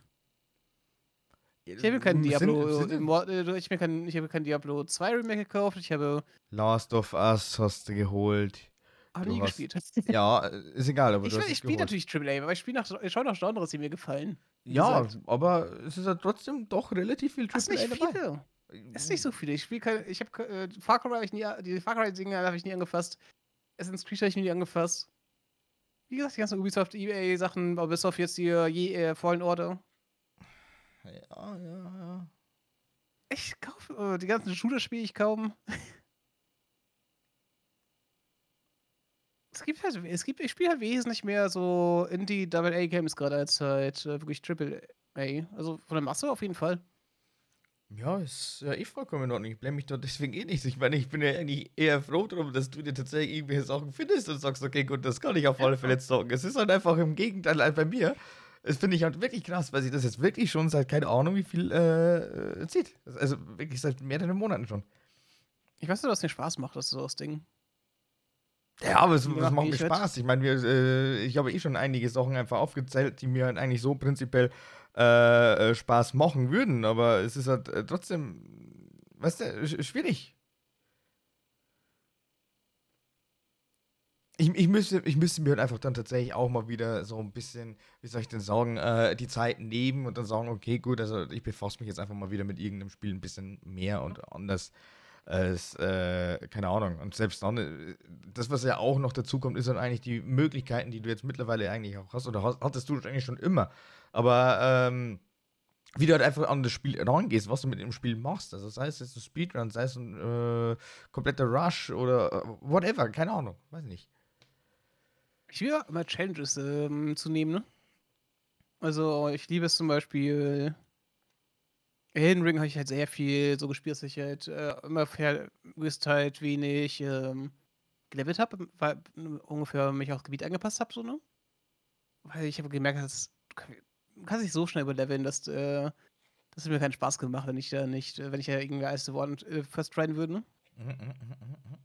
Ich habe mir kein Diablo, sind, sind, ich, mir kein, ich habe kein Diablo 2 Remake gekauft, ich habe Last of Us hast du geholt. Habe nie hast, gespielt. Ja, ist egal, aber ich, ich spiele natürlich AAA, aber ich spiele nach, ich schaue nach Genres, die mir gefallen. Ja, aber es ist ja trotzdem doch relativ viel AAA Ach, nicht dabei. Viele. Es ist nicht so viele. Ich spiele keine. Ich habe äh, Far Cry habe ich nie, die Far Cry Dinge habe ich nie angefasst. Assassin's Creed habe ich nie angefasst. Wie gesagt, die ganzen Ubisoft, EA Sachen, aber bis auf jetzt die je, äh, Fallen Order. Ja, ja, ja. Ich kaufe äh, die ganzen Shooter spiele ich kaum. es gibt halt, es gibt, ich spiele halt wesentlich mehr so Indie Double A Games gerade als halt äh, wirklich Triple A. Also von der Masse auf jeden Fall. Ja, ist ja eh vollkommen in Ordnung. Ich blende mich doch deswegen eh nicht. Ich meine, ich bin ja eigentlich eher froh darum, dass du dir tatsächlich irgendwelche Sachen findest und sagst, okay, gut, das kann ich auf alle Fälle sagen. Es ist halt einfach im Gegenteil als bei mir. Das finde ich halt wirklich krass, weil sich das jetzt wirklich schon seit keine Ahnung wie viel äh, zieht. Also wirklich seit mehreren Monaten schon. Ich weiß nicht, was dir Spaß macht, das ist so das Ding. Ja, aber es, es macht mir Spaß. Ich meine, äh, ich habe eh schon einige Sachen einfach aufgezählt, die mir halt eigentlich so prinzipiell äh, äh, Spaß machen würden, aber es ist halt äh, trotzdem, weißt du, schwierig. Ich, ich, müsste, ich müsste mir halt einfach dann tatsächlich auch mal wieder so ein bisschen, wie soll ich denn sagen, äh, die Zeit nehmen und dann sagen, okay, gut, also ich befasse mich jetzt einfach mal wieder mit irgendeinem Spiel ein bisschen mehr und anders als, äh, keine Ahnung. Und selbst dann, äh, das, was ja auch noch dazu kommt, ist dann eigentlich die Möglichkeiten, die du jetzt mittlerweile eigentlich auch hast, oder hast, hattest du eigentlich schon immer. Aber, ähm, wie du halt einfach an das Spiel rangehst, was du mit dem Spiel machst. Also sei es jetzt ein Speedrun, sei es ein äh, kompletter Rush oder äh, whatever, keine Ahnung, weiß nicht. Ich will ja immer Challenges ähm, zu nehmen, ne? Also ich liebe es zum Beispiel, Elden Ring habe ich halt sehr viel so gespielt, dass ich halt äh, immer vergisst halt wenig ähm, gelevelt habe, weil ungefähr mich aufs Gebiet angepasst habe, so, ne? Weil ich habe gemerkt, dass kannst nicht so schnell überleveln, dass äh, das mir keinen Spaß gemacht, wenn ich da nicht, wenn ich ja irgendwie als Wort äh, first triden würde, ne? Mhm, mhm, mhm,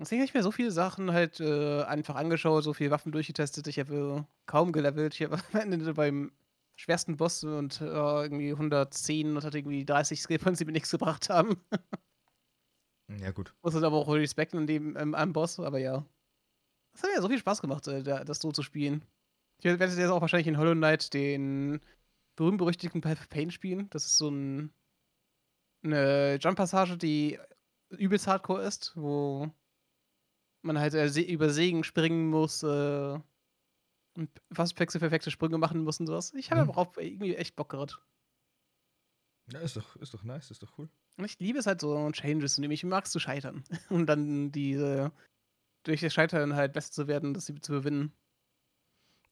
Deswegen habe ich mir so viele Sachen halt äh, einfach angeschaut, so viele Waffen durchgetestet. Ich habe kaum gelevelt. Ich habe am Ende beim schwersten Boss und äh, irgendwie 110 und hat irgendwie 30 Skillpoints, die mir nichts gebracht haben. ja, gut. Muss aber auch respekten an dem ähm, am Boss, aber ja. Das hat ja so viel Spaß gemacht, äh, das so zu spielen. Ich werde jetzt auch wahrscheinlich in Hollow Knight den berühmt-berüchtigten Path of Pain spielen. Das ist so ein, eine Jump-Passage, die übelst hardcore ist, wo man halt äh, über Segen springen muss, äh, und fast perfekte Sprünge machen muss und sowas. Ich habe mhm. auch irgendwie echt Bock gerade. Ja, ist doch, ist doch nice, ist doch cool. Und ich liebe es halt so Changes, und ich mag es zu scheitern. Und dann diese, durch das Scheitern halt besser zu werden, das sie zu gewinnen.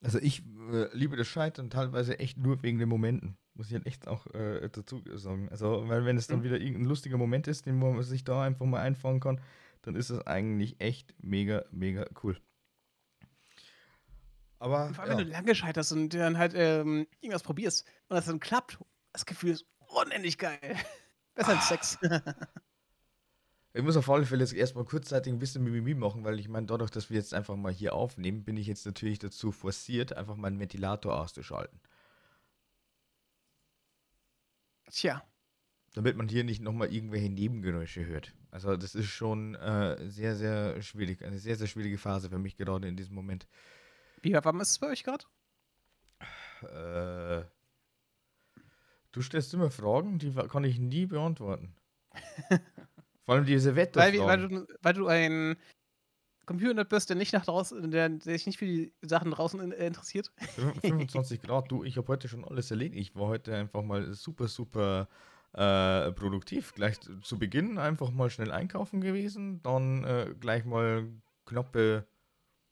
Also ich äh, liebe das Scheitern teilweise echt nur wegen den Momenten. Muss ich halt echt auch äh, dazu sagen. Also, weil wenn es dann mhm. wieder irgendein lustiger Moment ist, den man sich da einfach mal einfangen kann, dann ist es eigentlich echt mega, mega cool. Aber. Vor allem, ja. wenn du lange scheiterst und dann halt ähm, irgendwas probierst und das dann klappt, das Gefühl ist unendlich geil. Besser als Sex. Ich muss auf alle Fälle jetzt erstmal kurzzeitig ein bisschen Mimimi machen, weil ich meine, dadurch, dass wir jetzt einfach mal hier aufnehmen, bin ich jetzt natürlich dazu forciert, einfach meinen Ventilator auszuschalten. Tja. Damit man hier nicht nochmal irgendwelche Nebengeräusche hört. Also das ist schon äh, sehr, sehr schwierig, eine sehr, sehr schwierige Phase für mich gerade in diesem Moment. Wie warm ist es bei euch gerade? Äh, du stellst immer Fragen, die kann ich nie beantworten. Vor allem diese Wetterfragen. Weil, weil, du, weil du ein Computer bist, der nicht nach draußen, der, der sich nicht für die Sachen draußen interessiert. 25 Grad, du, ich habe heute schon alles erledigt. Ich war heute einfach mal super, super äh, produktiv. Gleich zu Beginn einfach mal schnell einkaufen gewesen, dann äh, gleich mal knappe,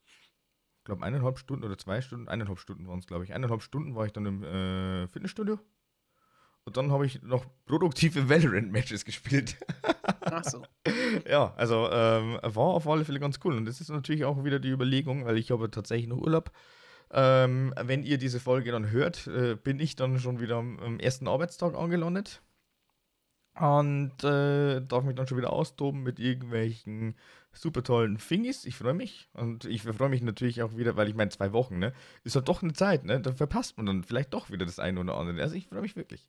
ich glaube eineinhalb Stunden oder zwei Stunden, eineinhalb Stunden waren es, glaube ich. Eineinhalb Stunden war ich dann im äh, Fitnessstudio. Und dann habe ich noch produktive Valorant-Matches gespielt. Ach so. ja, also ähm, war auf alle Fälle ganz cool. Und das ist natürlich auch wieder die Überlegung, weil ich habe tatsächlich noch Urlaub. Ähm, wenn ihr diese Folge dann hört, äh, bin ich dann schon wieder am, am ersten Arbeitstag angelandet. Und äh, darf mich dann schon wieder austoben mit irgendwelchen super tollen Fingis. Ich freue mich. Und ich freue mich natürlich auch wieder, weil ich meine, zwei Wochen, ne? Ist halt doch eine Zeit, ne? Da verpasst man dann vielleicht doch wieder das eine oder andere. Also ich freue mich wirklich.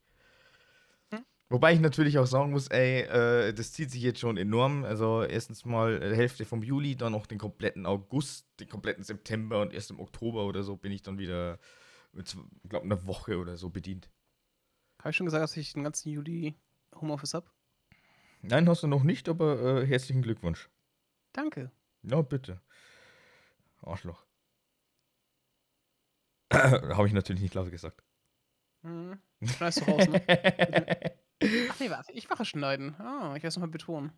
Wobei ich natürlich auch sagen muss, ey, äh, das zieht sich jetzt schon enorm. Also erstens mal äh, Hälfte vom Juli, dann noch den kompletten August, den kompletten September und erst im Oktober oder so bin ich dann wieder mit, ich glaube, einer Woche oder so bedient. Habe ich schon gesagt, dass ich den ganzen Juli Homeoffice habe? Nein, hast du noch nicht, aber äh, herzlichen Glückwunsch. Danke. Ja, bitte. Arschloch. Habe ich natürlich nicht laut gesagt. Mhm. Schneidest du raus, ne? Ach nee, warte, ich mache schneiden. Ah, ich werde es nochmal betonen.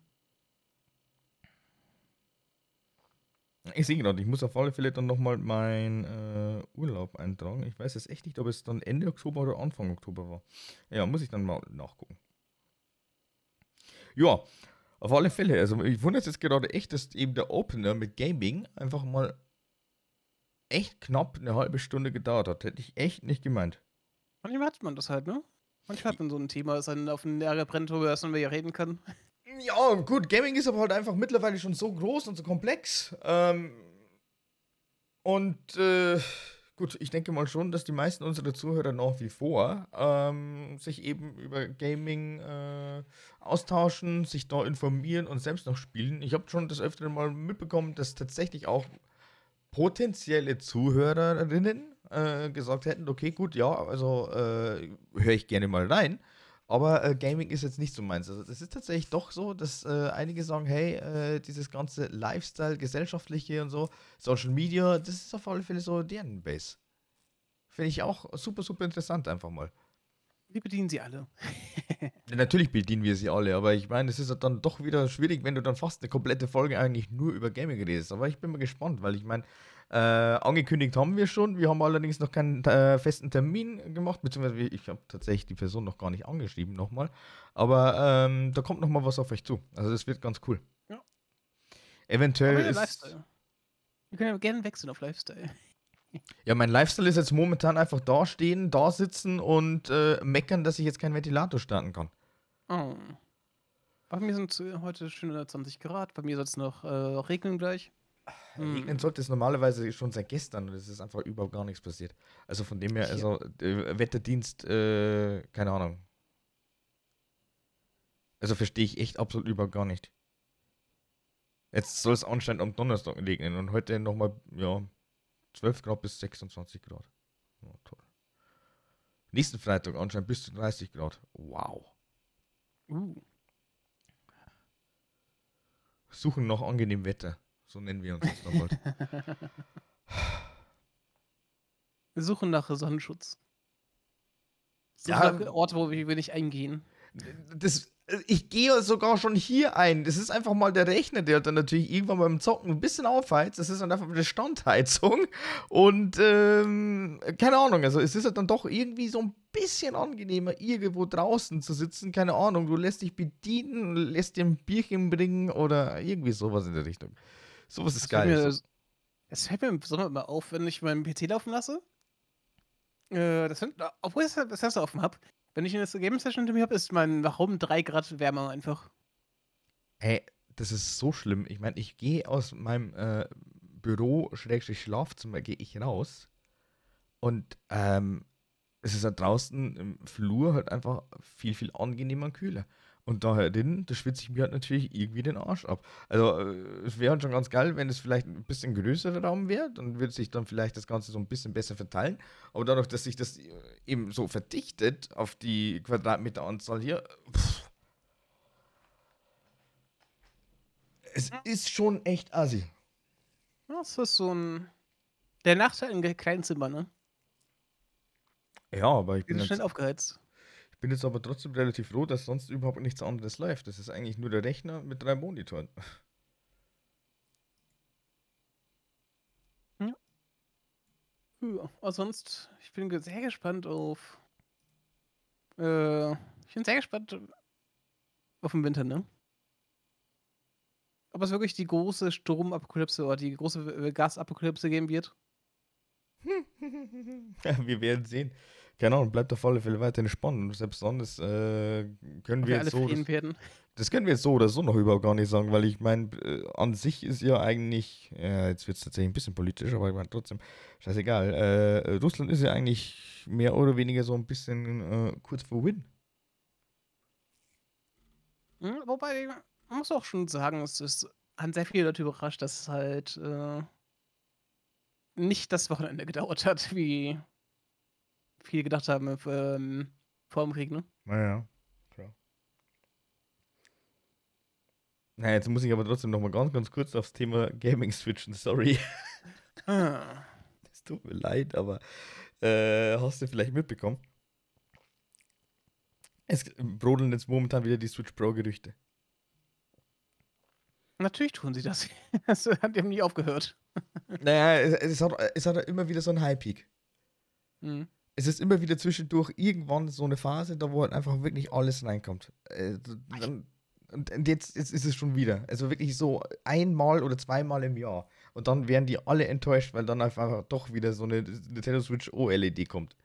Ich sehe gerade, ich muss auf alle Fälle dann nochmal meinen äh, Urlaub eintragen. Ich weiß jetzt echt nicht, ob es dann Ende Oktober oder Anfang Oktober war. Ja, muss ich dann mal nachgucken. Ja, auf alle Fälle. Also ich wundere jetzt gerade echt, dass eben der Opener mit Gaming einfach mal echt knapp eine halbe Stunde gedauert hat. Hätte ich echt nicht gemeint. Manchmal hat man das halt, ne? Manchmal hat man so ein Thema, das dann auf den Ärger brennt, worüber wir ja reden können. Ja, gut, Gaming ist aber halt einfach mittlerweile schon so groß und so komplex. Ähm, und äh, gut, ich denke mal schon, dass die meisten unserer Zuhörer nach wie vor ähm, sich eben über Gaming äh, austauschen, sich da informieren und selbst noch spielen. Ich habe schon das öfter mal mitbekommen, dass tatsächlich auch potenzielle Zuhörerinnen äh, gesagt hätten, okay, gut, ja, also äh, höre ich gerne mal rein. Aber äh, Gaming ist jetzt nicht so meins. Also es ist tatsächlich doch so, dass äh, einige sagen, hey, äh, dieses ganze Lifestyle, gesellschaftliche und so, Social Media, das ist auf alle Fälle so deren Base. Finde ich auch super, super interessant einfach mal. Wir bedienen sie alle. natürlich bedienen wir sie alle, aber ich meine, es ist dann doch wieder schwierig, wenn du dann fast eine komplette Folge eigentlich nur über Gaming redest. Aber ich bin mal gespannt, weil ich meine, äh, angekündigt haben wir schon. Wir haben allerdings noch keinen äh, festen Termin gemacht, beziehungsweise ich habe tatsächlich die Person noch gar nicht angeschrieben nochmal. Aber ähm, da kommt nochmal was auf euch zu. Also das wird ganz cool. Ja. Eventuell ist. Lifestyle. Wir können ja gerne wechseln auf Lifestyle. Ja, mein Lifestyle ist jetzt momentan einfach da stehen, da sitzen und äh, meckern, dass ich jetzt keinen Ventilator starten kann. Oh. Bei mir sind heute schöne 20 Grad, bei mir soll es noch äh, regnen gleich. Regnen sollte es normalerweise schon seit gestern und es ist einfach überhaupt gar nichts passiert. Also von dem her, also äh, Wetterdienst, äh, keine Ahnung. Also verstehe ich echt absolut überhaupt gar nicht. Jetzt soll es anscheinend am Donnerstag regnen und heute nochmal, ja, 12 Grad bis 26 Grad. Oh, toll. Nächsten Freitag anscheinend bis zu 30 Grad. Wow. Uh. Suchen nach angenehmem Wetter. So nennen wir uns jetzt nochmal. Wir suchen nach Sonnenschutz. Suchen ja, nach Orte, wo wir nicht eingehen. Das, ich gehe sogar schon hier ein. Das ist einfach mal der Rechner, der dann natürlich irgendwann beim Zocken ein bisschen aufheizt. Das ist dann einfach eine Standheizung. Und ähm, keine Ahnung, also es ist halt dann doch irgendwie so ein bisschen angenehmer, irgendwo draußen zu sitzen. Keine Ahnung, du lässt dich bedienen, lässt dir ein Bierchen bringen oder irgendwie sowas in der Richtung. Sowas ist das geil. Es fällt mir im Sommer immer auf, wenn ich meinen PC laufen lasse. Äh, das obwohl ich das Fenster offen habe. Wenn ich eine Game Session hinter mir habe, ist mein Raum 3 Grad wärmer einfach. Ey, das ist so schlimm. Ich meine, ich gehe aus meinem äh, Büro, Schlafzimmer, gehe ich raus. Und ähm, es ist halt draußen im Flur halt einfach viel, viel angenehmer und kühler. Und daher drin, da schwitze ich mir halt natürlich irgendwie den Arsch ab. Also, äh, es wäre halt schon ganz geil, wenn es vielleicht ein bisschen größerer Raum wäre, dann würde sich dann vielleicht das Ganze so ein bisschen besser verteilen. Aber dadurch, dass sich das äh, eben so verdichtet auf die Quadratmeteranzahl hier, pff, es ist schon echt assi. Das ist so ein. Der Nachteil in kleinen Zimmern, ne? Ja, aber ich bin sind schnell jetzt, aufgeheizt. Bin jetzt aber trotzdem relativ froh, dass sonst überhaupt nichts anderes läuft. Das ist eigentlich nur der Rechner mit drei Monitoren. Ja, aber sonst, ich bin sehr gespannt auf. Äh, ich bin sehr gespannt auf den Winter, ne? Ob es wirklich die große Stromapokalypse oder die große Gasapokalypse geben wird. Ja, wir werden sehen. Keine Ahnung, bleibt auf alle Fälle weiterhin spannend. Selbst sonst äh, können wir wir jetzt so. Das, das können wir jetzt so oder so noch überhaupt gar nicht sagen, weil ich meine, äh, an sich ist ja eigentlich, ja, jetzt wird es tatsächlich ein bisschen politisch, aber ich meine trotzdem, scheißegal. Äh, Russland ist ja eigentlich mehr oder weniger so ein bisschen äh, kurz vor Win. Hm, wobei, man muss auch schon sagen, es ist an sehr viele Leute überrascht, dass es halt äh, nicht das Wochenende gedauert hat, wie viele gedacht haben äh, ähm, vor dem Krieg, ne? Naja, klar. Na, jetzt muss ich aber trotzdem noch mal ganz, ganz kurz aufs Thema Gaming switchen. Sorry. Ah. Es tut mir leid, aber äh, hast du vielleicht mitbekommen? Es brodeln jetzt momentan wieder die Switch Pro-Gerüchte. Natürlich tun sie das. Das hat eben nie aufgehört. Naja, es, es, hat, es hat immer wieder so einen High-Peak. Mhm. Es ist immer wieder zwischendurch irgendwann so eine Phase, da wo halt einfach wirklich alles reinkommt. Äh, und jetzt, jetzt ist es schon wieder. Also wirklich so einmal oder zweimal im Jahr. Und dann werden die alle enttäuscht, weil dann einfach doch wieder so eine Nintendo Switch OLED kommt.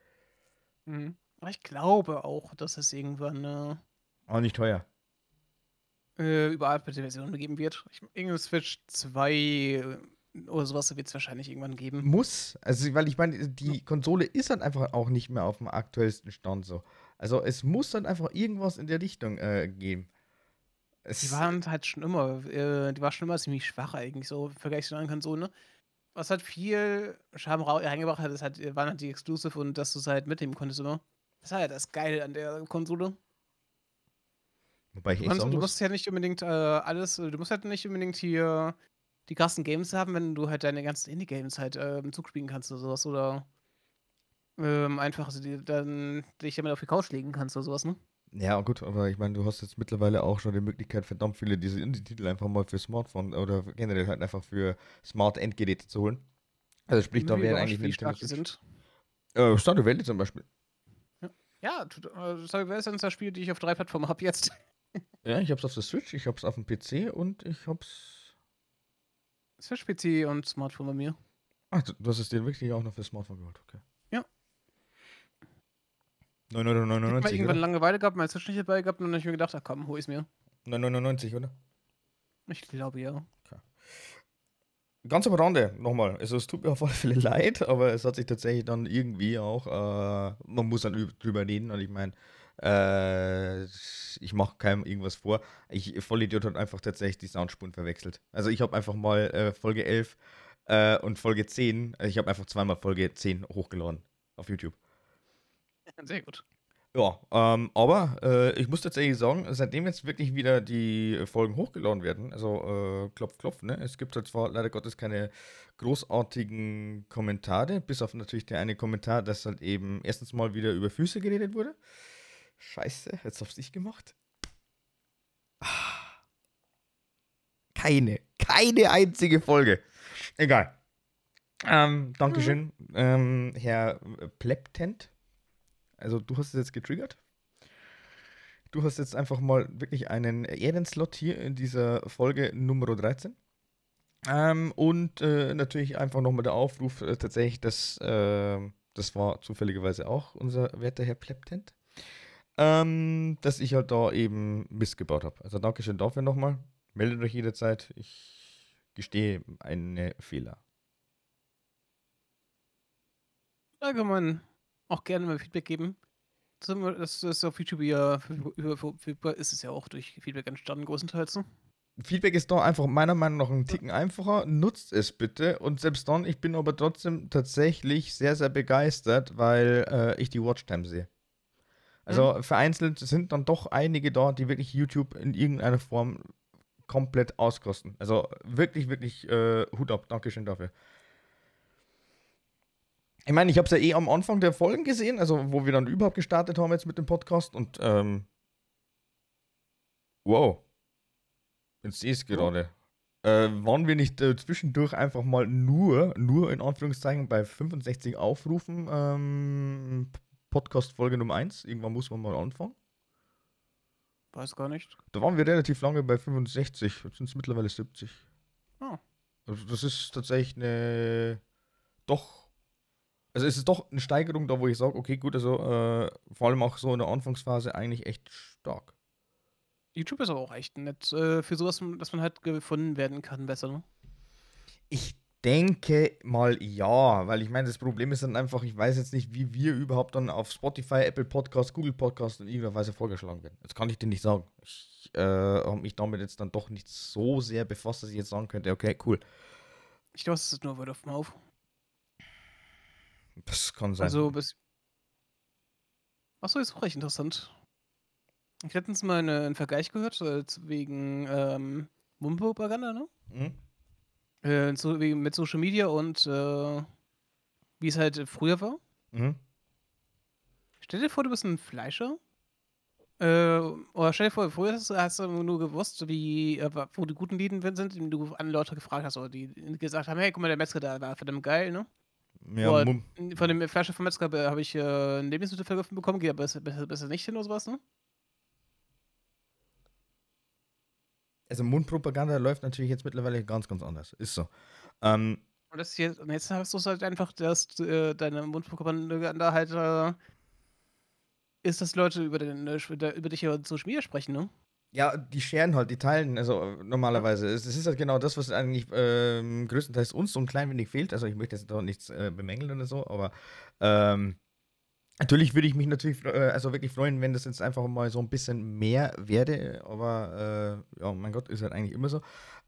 Mhm. Aber ich glaube auch, dass es irgendwann äh, Auch nicht teuer. äh, überarbeitete Versionen geben wird. Ich, irgendeine Switch 2 äh, oder sowas wird es wahrscheinlich irgendwann geben. Muss. Also, weil ich meine, die Konsole ist halt einfach auch nicht mehr auf dem aktuellsten Stand so. Also, es muss dann einfach irgendwas in der Richtung äh, geben. Es, Die waren halt schon immer, äh, die war schon immer ziemlich schwach eigentlich, so im Vergleich zu anderen Konsolen, ne? Was halt viel Charme rau- reingebracht hat, ist halt, äh, waren halt die Exclusive und dass du es halt mitnehmen konntest immer. Das war ja das Geile an der Konsole. wobei ich Du, kannst, du muss, musst ja nicht unbedingt äh, alles, du musst halt nicht unbedingt hier die krassen Games haben, wenn du halt deine ganzen Indie-Games halt äh, im Zug spielen kannst oder sowas. Oder ähm, einfach also die, dann dich damit auf die Couch legen kannst oder sowas, ne? ja gut, aber ich meine, du hast jetzt mittlerweile auch schon die Möglichkeit, verdammt viele diese Indie-Titel einfach mal für Smartphone oder generell halt einfach für Smart-Endgeräte zu holen. Also sprich, da mir wäre überrascht, eigentlich wie eine stark sind. Äh, Stardew Valley zum Beispiel. Ja, tut- äh, Stardew Valley ist der Spiele, die ich auf drei Plattformen habe jetzt. Ja, ich hab's auf der Switch, ich hab's auf dem PC und ich hab's. Switch, PC und Smartphone bei mir. Ach, du hast es dir wirklich auch noch für Smartphone geholt, okay. Ja. 9,99 Ich hab mal Euro, irgendwann oder? Langeweile gehabt, mein Switch nicht dabei gehabt und dann hab ich mir gedacht, ach komm, hol ich's mir. 9,99 oder? Ich glaube ja. Ganz am Rande nochmal. Also, es tut mir auf alle Fälle leid, aber es hat sich tatsächlich dann irgendwie auch. Äh, man muss dann üb- drüber reden. Und ich meine, äh, ich mache keinem irgendwas vor. Ich, Vollidiot hat einfach tatsächlich die Soundspuren verwechselt. Also, ich habe einfach mal äh, Folge 11 äh, und Folge 10. äh, Ich habe einfach zweimal Folge 10 hochgeladen auf YouTube. Sehr gut. Ja, ähm, aber äh, ich muss tatsächlich sagen, seitdem jetzt wirklich wieder die Folgen hochgeladen werden, also äh, klopf, klopf, ne? Es gibt halt zwar leider Gottes keine großartigen Kommentare, bis auf natürlich der eine Kommentar, dass halt eben erstens mal wieder über Füße geredet wurde. Scheiße, jetzt hab's ich gemacht. Ah. Keine, keine einzige Folge. Egal. Ähm, Dankeschön, ähm, Herr Pleptent. Also du hast es jetzt getriggert. Du hast jetzt einfach mal wirklich einen Ehrenslot hier in dieser Folge Nummer 13. Ähm, und äh, natürlich einfach nochmal der Aufruf, äh, tatsächlich, dass, äh, das war zufälligerweise auch unser werter Herr Pleptent, ähm, dass ich halt da eben Mist gebaut habe. Also Dankeschön dafür nochmal. Meldet euch jederzeit. Ich gestehe eine Fehler. Allgemein auch gerne mal Feedback geben. Das ist auf YouTube ja, ist es ja auch durch Feedback entstanden, größtenteils. Ne? Feedback ist da einfach meiner Meinung nach ein Ticken einfacher. Nutzt es bitte. Und selbst dann, ich bin aber trotzdem tatsächlich sehr, sehr begeistert, weil äh, ich die Watchtime sehe. Also mhm. vereinzelt sind dann doch einige da, die wirklich YouTube in irgendeiner Form komplett auskosten. Also wirklich, wirklich äh, Hut ab. Dankeschön dafür. Ich meine, ich habe es ja eh am Anfang der Folgen gesehen, also wo wir dann überhaupt gestartet haben jetzt mit dem Podcast und ähm, wow. Jetzt sehe ich es gerade. Äh, waren wir nicht äh, zwischendurch einfach mal nur, nur in Anführungszeichen bei 65 Aufrufen ähm, Podcast-Folge Nummer 1? Irgendwann muss man mal anfangen. Weiß gar nicht. Da waren wir relativ lange bei 65, jetzt sind es mittlerweile 70. Oh. Also das ist tatsächlich eine doch. Also es ist doch eine Steigerung da, wo ich sage, okay, gut, also äh, vor allem auch so in der Anfangsphase eigentlich echt stark. YouTube ist aber auch echt nett äh, für sowas, dass man halt gefunden werden kann, besser, ne? Ich denke mal ja, weil ich meine, das Problem ist dann einfach, ich weiß jetzt nicht, wie wir überhaupt dann auf Spotify, Apple Podcast, Google Podcast in irgendeiner Weise vorgeschlagen werden. Das kann ich dir nicht sagen. Ich äh, habe mich damit jetzt dann doch nicht so sehr befasst, dass ich jetzt sagen könnte, okay, cool. Ich glaube, es ist nur Word of Mouth. Das kann sein. Also bis. Achso, ist auch recht interessant. Ich hatte letztens mal eine, einen Vergleich gehört, äh, wegen ähm, Mundpropaganda, ne? Mhm. Äh, so, mit Social Media und äh, wie es halt früher war. Mhm. Stell dir vor, du bist ein Fleischer. Äh, oder stell dir vor, früher hast, hast du nur gewusst, wie, äh, wo die guten Lieden sind, die du an Leute gefragt hast, oder die gesagt haben, hey, guck mal, der Metzger da war verdammt geil, ne? Ja, oder, von dem Fleischer vom Metzger habe ich äh, ein Lebensmittel bekommen, geht aber besser, besser, besser nicht hin oder sowas, ne? Also Mundpropaganda läuft natürlich jetzt mittlerweile ganz, ganz anders. Ist so. Ähm, und, das hier, und jetzt hast du es halt einfach, dass äh, deine Mundpropaganda halt äh, ist, dass Leute über, den, äh, über dich über Social Media sprechen, ne? Ja, die scheren halt, die teilen, also äh, normalerweise. Es, es ist halt genau das, was eigentlich ähm, größtenteils uns so ein klein wenig fehlt. Also ich möchte jetzt doch nichts äh, bemängeln oder so, aber ähm, Natürlich würde ich mich natürlich äh, also wirklich freuen, wenn das jetzt einfach mal so ein bisschen mehr werde, aber äh, ja, mein Gott, ist halt eigentlich immer so.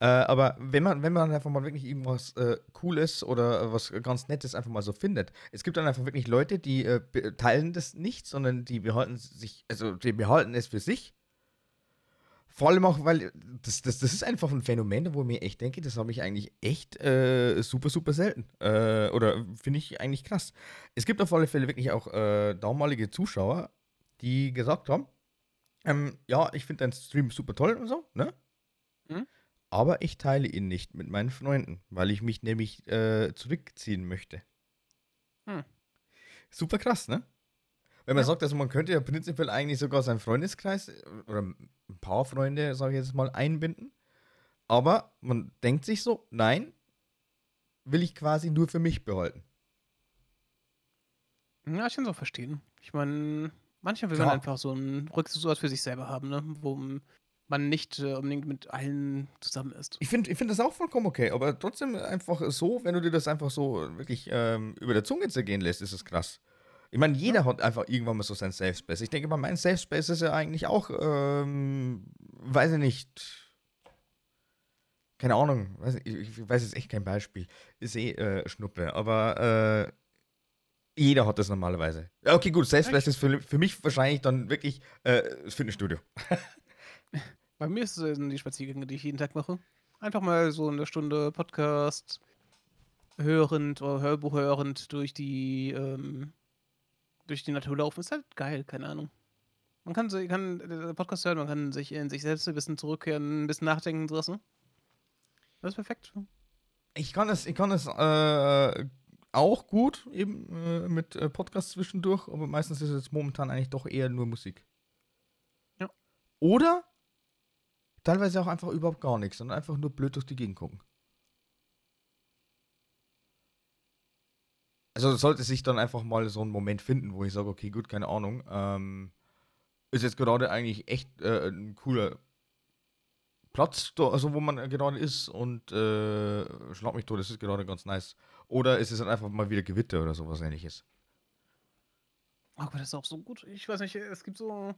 Äh, aber wenn man, wenn man einfach mal wirklich irgendwas äh, Cooles oder was ganz Nettes einfach mal so findet, es gibt dann einfach wirklich Leute, die äh, teilen das nicht, sondern die behalten sich, also die behalten es für sich vor allem auch, weil das, das, das ist einfach ein Phänomen, wo ich mir echt denke, das habe ich eigentlich echt äh, super, super selten. Äh, oder finde ich eigentlich krass. Es gibt auf alle Fälle wirklich auch äh, damalige Zuschauer, die gesagt haben, ähm, ja, ich finde deinen Stream super toll und so, ne? Mhm. Aber ich teile ihn nicht mit meinen Freunden, weil ich mich nämlich äh, zurückziehen möchte. Hm. Super krass, ne? Wenn man ja. sagt, also man könnte ja prinzipiell eigentlich sogar seinen Freundeskreis äh, oder ein paar Freunde, sage ich jetzt mal, einbinden. Aber man denkt sich so, nein, will ich quasi nur für mich behalten. Ja, ich kann es auch verstehen. Ich meine, manchmal will Klar. man einfach so einen Rückzugsort für sich selber haben, ne? wo man nicht äh, unbedingt mit allen zusammen ist. Ich finde ich find das auch vollkommen okay, aber trotzdem einfach so, wenn du dir das einfach so wirklich ähm, über der Zunge zergehen lässt, ist es krass. Ich meine, jeder ja. hat einfach irgendwann mal so sein Safe Space. Ich denke mal, mein Safe Space ist ja eigentlich auch, ähm, weiß ich nicht. Keine Ahnung, weiß ich, ich, weiß jetzt echt kein Beispiel. Ist eh äh, Schnuppe, aber äh, jeder hat das normalerweise. Okay, gut, Safe Space ist für, für mich wahrscheinlich dann wirklich äh, das Fitnessstudio. Bei mir ist es die Spaziergänge, die ich jeden Tag mache. Einfach mal so eine Stunde Podcast hörend oder Hörbuch hörend durch die ähm, durch die Natur laufen, ist halt geil, keine Ahnung. Man kann, kann äh, Podcast hören, man kann sich in sich selbst ein bisschen zurückkehren, ein bisschen nachdenken lassen. Das ist perfekt. Ich kann es, ich kann es äh, auch gut, eben äh, mit äh, Podcasts zwischendurch, aber meistens ist es momentan eigentlich doch eher nur Musik. Ja. Oder teilweise auch einfach überhaupt gar nichts, sondern einfach nur blöd durch die Gegend gucken. Also sollte sich dann einfach mal so ein Moment finden, wo ich sage, okay, gut, keine Ahnung. Ähm, ist jetzt gerade eigentlich echt äh, ein cooler Platz, also wo man gerade ist und äh, schlag mich tot, das ist gerade ganz nice. Oder ist es dann einfach mal wieder Gewitter oder sowas ähnliches? Gott, das ist auch so gut. Ich weiß nicht, es gibt so.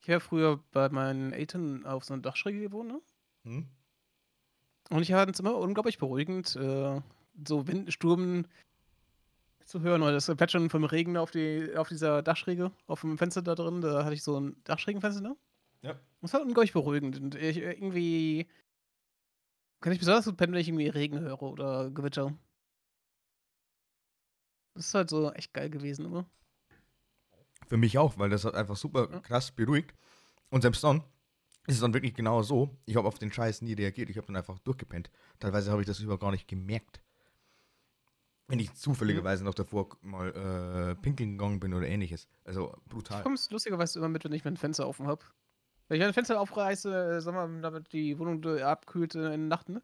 Ich habe früher bei meinen Eltern auf so einer Dachschräge gewohnt, ne? Hm? Und ich fand es immer unglaublich beruhigend, äh, so Wind, Sturm zu hören oder das Plätschern vom Regen auf, die, auf dieser Dachschräge, auf dem Fenster da drin. Da hatte ich so ein Dachschrägenfenster, ne? Ja. Das war unglaublich beruhigend. Und ich irgendwie. Kann ich besonders gut pennen, wenn ich irgendwie Regen höre oder Gewitter. Das ist halt so echt geil gewesen immer. Für mich auch, weil das hat einfach super Ja. krass beruhigt. Und selbst dann ist es dann wirklich genau so. Ich habe auf den Scheiß nie reagiert. Ich habe dann einfach durchgepennt. Teilweise habe ich das überhaupt gar nicht gemerkt. Wenn ich zufälligerweise noch davor mal äh, pinkeln gegangen bin oder ähnliches. Also Ich brutal. komme es lustigerweise immer mit, wenn ich mein Fenster offen habe. Wenn ich mein Fenster aufreiße, äh, sag mal, damit die Wohnung abkühlt äh, in der Nacht, ne?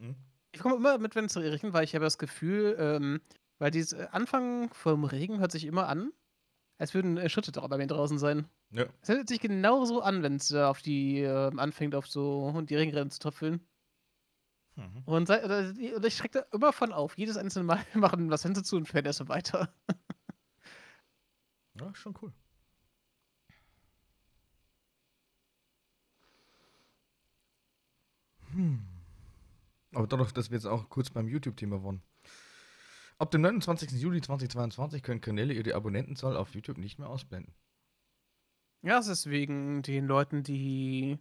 Hm? Ich komme immer mit, wenn es regnet, weil ich habe das Gefühl, ähm, weil dieses äh, Anfang vom Regen hört sich immer an, als würden äh, Schritte da bei mir draußen sein. Ja. Es hört sich genauso an, wenn es äh, auf die äh, anfängt, auf so und die Regenrinnen zu tröpfeln. Mhm. Und, und ich schrecke da immer von auf. Jedes einzelne Mal machen das Fenster zu und fährt erst weiter. Ja, schon cool. Hm. Aber dadurch, dass wir jetzt auch kurz beim YouTube-Thema waren. Ab dem 29. Juli 2022 können Kanäle ihre Abonnentenzahl auf YouTube nicht mehr ausblenden. Ja, es ist wegen den Leuten, die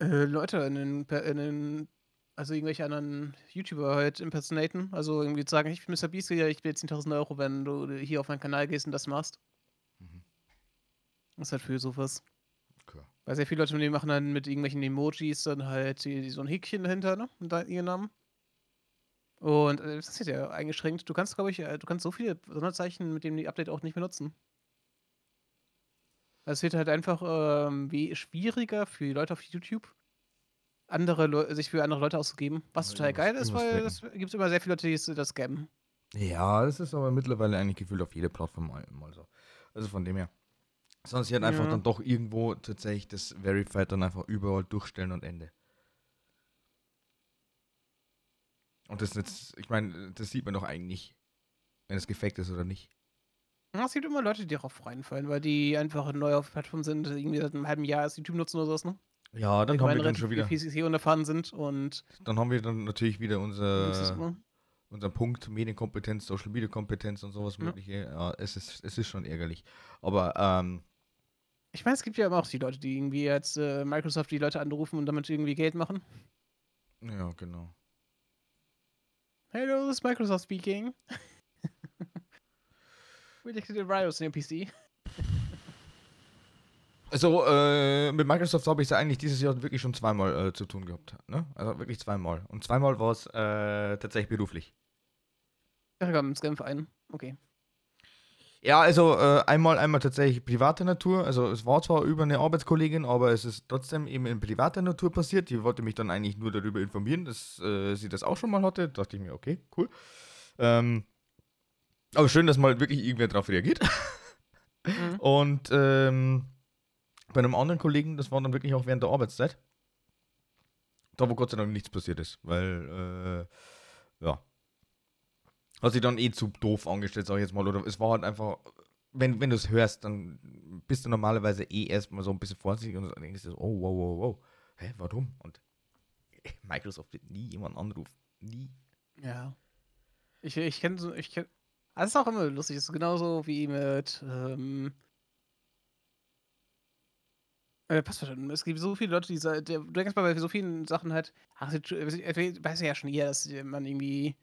äh, Leute in den, in den, also irgendwelche anderen YouTuber halt impersonaten. Also irgendwie sagen, ich bin Mr. Beast, ja, ich will 10.000 Euro, wenn du hier auf meinen Kanal gehst und das machst. Mhm. Das ist halt für sowas. Okay. Weil sehr viele Leute die machen dann mit irgendwelchen Emojis dann halt die, die so ein Häkchen dahinter, ne? Und da ihren Namen. Und äh, das ist ja eingeschränkt. Du kannst, glaube ich, äh, du kannst so viele Sonderzeichen mit dem die Update auch nicht mehr nutzen. Es wird halt einfach ähm, wie schwieriger für die Leute auf YouTube, andere sich für andere Leute auszugeben. Was total geil ist, weil es gibt immer sehr viele Leute, die das scammen. Ja, das ist aber mittlerweile eigentlich gefühlt auf jeder Plattform mal, mal so. Also von dem her. Sondern sie halt einfach Ja. dann doch irgendwo tatsächlich das Verified dann einfach überall durchstellen und Ende. Und das ist jetzt, ich meine, das sieht man doch eigentlich, wenn es gefaked ist oder nicht. Ja, Es gibt immer Leute, die darauf reinfallen, weil die einfach neu auf der Plattform sind, irgendwie seit einem halben Jahr erst YouTube nutzen oder sowas, ne? Ja, dann haben wir dann schon wieder, PCC unerfahren sind und dann haben wir dann natürlich wieder unser, unser Punkt Medienkompetenz, Social Media Kompetenz und sowas Ja. mögliche. Ja, es ist, es ist schon ärgerlich. Aber, ähm, Ich meine, es gibt ja immer auch die Leute, die irgendwie jetzt äh, Microsoft die Leute anrufen und damit irgendwie Geld machen. ja, genau. Hello, this is Microsoft speaking. We detected a virus in your PC. Also, äh, mit Microsoft habe ich es eigentlich dieses Jahr wirklich schon zweimal äh, zu tun gehabt. Ne? Also wirklich zweimal. Und zweimal war es äh, tatsächlich beruflich. Ja, komm, Scam-Verein. Okay. Ja, also äh, einmal, einmal tatsächlich privater Natur. Also es war zwar über eine Arbeitskollegin, aber es ist trotzdem eben in privater Natur passiert. Die wollte mich dann eigentlich nur darüber informieren, dass äh, sie das auch schon mal hatte. Da dachte ich mir, okay, cool. Ähm, aber schön, dass mal wirklich irgendwer darauf reagiert. Mhm. Und ähm, bei einem anderen Kollegen, das war dann wirklich auch während der Arbeitszeit. Da, wo Gott sei Dank nichts passiert ist, weil, äh, ja. Hat sich dann eh zu doof angestellt, sag ich jetzt mal. Oder es war halt einfach, wenn, wenn du es hörst, dann bist du normalerweise eh erstmal so ein bisschen vorsichtig und dann denkst du so, oh, wow, wow, wow. Hä, warum? Und Microsoft wird nie jemanden anrufen. Nie. Ja. Ich, ich kenne so, ich kenn. Also ist auch immer lustig, es ist genauso wie mit, ähm, äh, Passwörtern. Es gibt so viele Leute, die, sa- der, du denkst mal bei so vielen Sachen halt, ach, jetzt, äh, weiß ja schon jeder, dass man irgendwie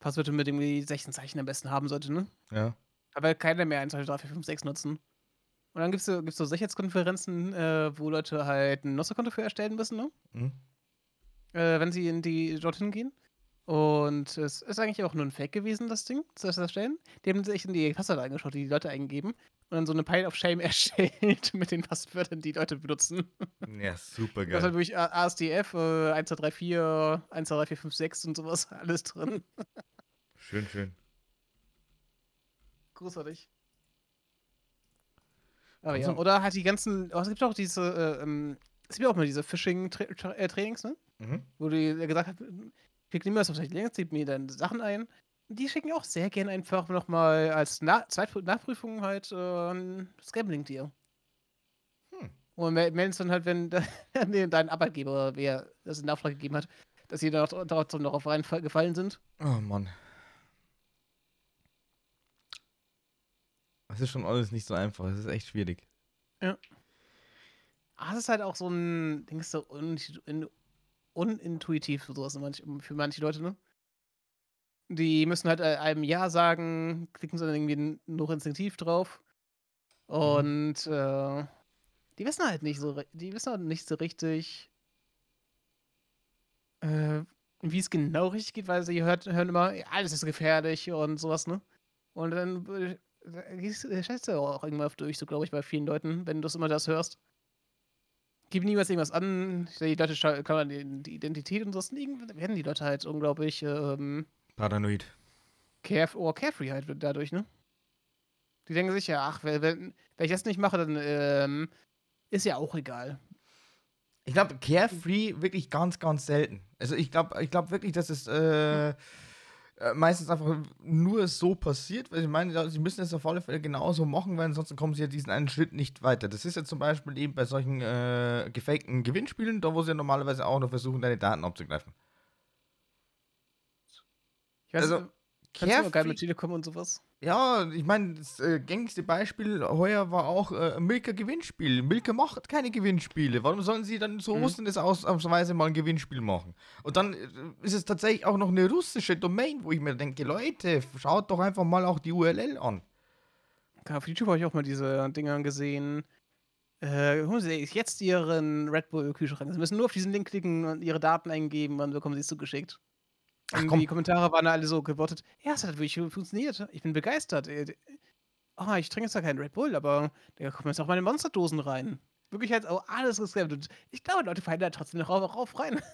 Passwörter mit irgendwie 16 Zeichen am besten haben sollte, ne? Ja. Aber keiner mehr 1, 2, 3, 4, 5, 6 nutzen. Und dann gibt es so, gibt's so Sicherheitskonferenzen, äh, wo Leute halt ein Nutzerkonto für erstellen müssen, ne? Hm? äh, wenn sie in die dorthin gehen. Und es ist eigentlich auch nur ein Fake gewesen, das Ding, das erstellen. Die haben sich in die Passwörter eingeschaut, die die Leute eingeben. Und dann so eine Pile of Shame erstellt mit den Passwörtern, die Leute benutzen. Ja, super Da ist halt geil. wirklich ASDF, äh, 1, 2, 3, 4, 1, 2, 3, 4, 5, 6 und sowas, alles drin. Schön, schön. Großartig. Aber ja, Also- oder halt die ganzen, oh, es gibt auch diese, äh, ähm, es gibt auch mal diese Phishing-Trainings, ne? Mhm. wo die gesagt hat, klick niemals auf solche Links, gib mir deine Sachen ein. Die schicken auch sehr gerne einfach nochmal als Na Nachprüfung halt äh, das Gambling dir. Hm. Und melden es dann halt, wenn dein Arbeitgeber, wer das in Nachfrage gegeben hat, dass sie da trotzdem noch auf reingefallen sind. Oh Mann. Es ist schon alles nicht so einfach. Es ist echt schwierig. Ja. Ah, es ist halt auch so ein Ding, so un unintuitiv für sowas für manche Leute, ne? Die müssen halt äh, einem Ja sagen, klicken sie dann irgendwie noch instinktiv drauf. Mhm. Und mhm. äh, die wissen halt nicht so, die wissen halt nicht so richtig, äh, wie es genau richtig geht, weil sie hört, hören immer, alles ist gefährlich und sowas, ne? Und dann äh, äh scheißt du auch irgendwann durch, so glaube ich, bei vielen Leuten, wenn du immer das hörst. Gib niemals irgendwas an, die Leute kann man die Identität und sowas, werden die Leute halt unglaublich ähm, Paranoid. Care oh, carefree halt dadurch, ne? Die denken sich ja, ach, wenn, wenn ich das nicht mache, dann ähm, ist ja auch egal. Ich glaube, carefree wirklich ganz, ganz selten. Also ich glaube ich glaub wirklich, dass es äh, äh, meistens einfach nur so passiert, weil ich meine, sie müssen es auf alle Fälle genauso machen, weil ansonsten kommen sie ja diesen einen Schritt nicht weiter. Das ist ja zum Beispiel eben bei solchen äh, gefakten Gewinnspielen, da wo sie ja normalerweise auch noch versuchen, deine Daten abzugreifen. Ich weiß also, Carefree, geil mit Telekom und sowas. Ja, ich meine, das äh, gängigste Beispiel heuer war auch äh, Milka Gewinnspiel. Milka macht keine Gewinnspiele. Warum sollen sie dann so mhm. Russland ausnahmsweise mal ein Gewinnspiel machen? Und dann äh, ist es tatsächlich auch noch eine russische Domain, wo ich mir denke, Leute, schaut doch einfach mal auch die URL an. Ja, auf YouTube habe ich auch mal diese Dinger gesehen. Äh, holen Sie jetzt Ihren Red Bull Kühlschrank. Sie müssen nur auf diesen Link klicken und Ihre Daten eingeben, dann bekommen Sie es zugeschickt. Ach, komm. Die Kommentare waren alle so gewortet. Ja, es hat wirklich funktioniert. Ich bin begeistert. Oh, ich trinke jetzt zwar keinen Red Bull, aber da kommen jetzt auch meine Monsterdosen rein. Wirklich halt auch alles gescampt. Und ich glaube, Leute fallen da trotzdem noch rauf rein.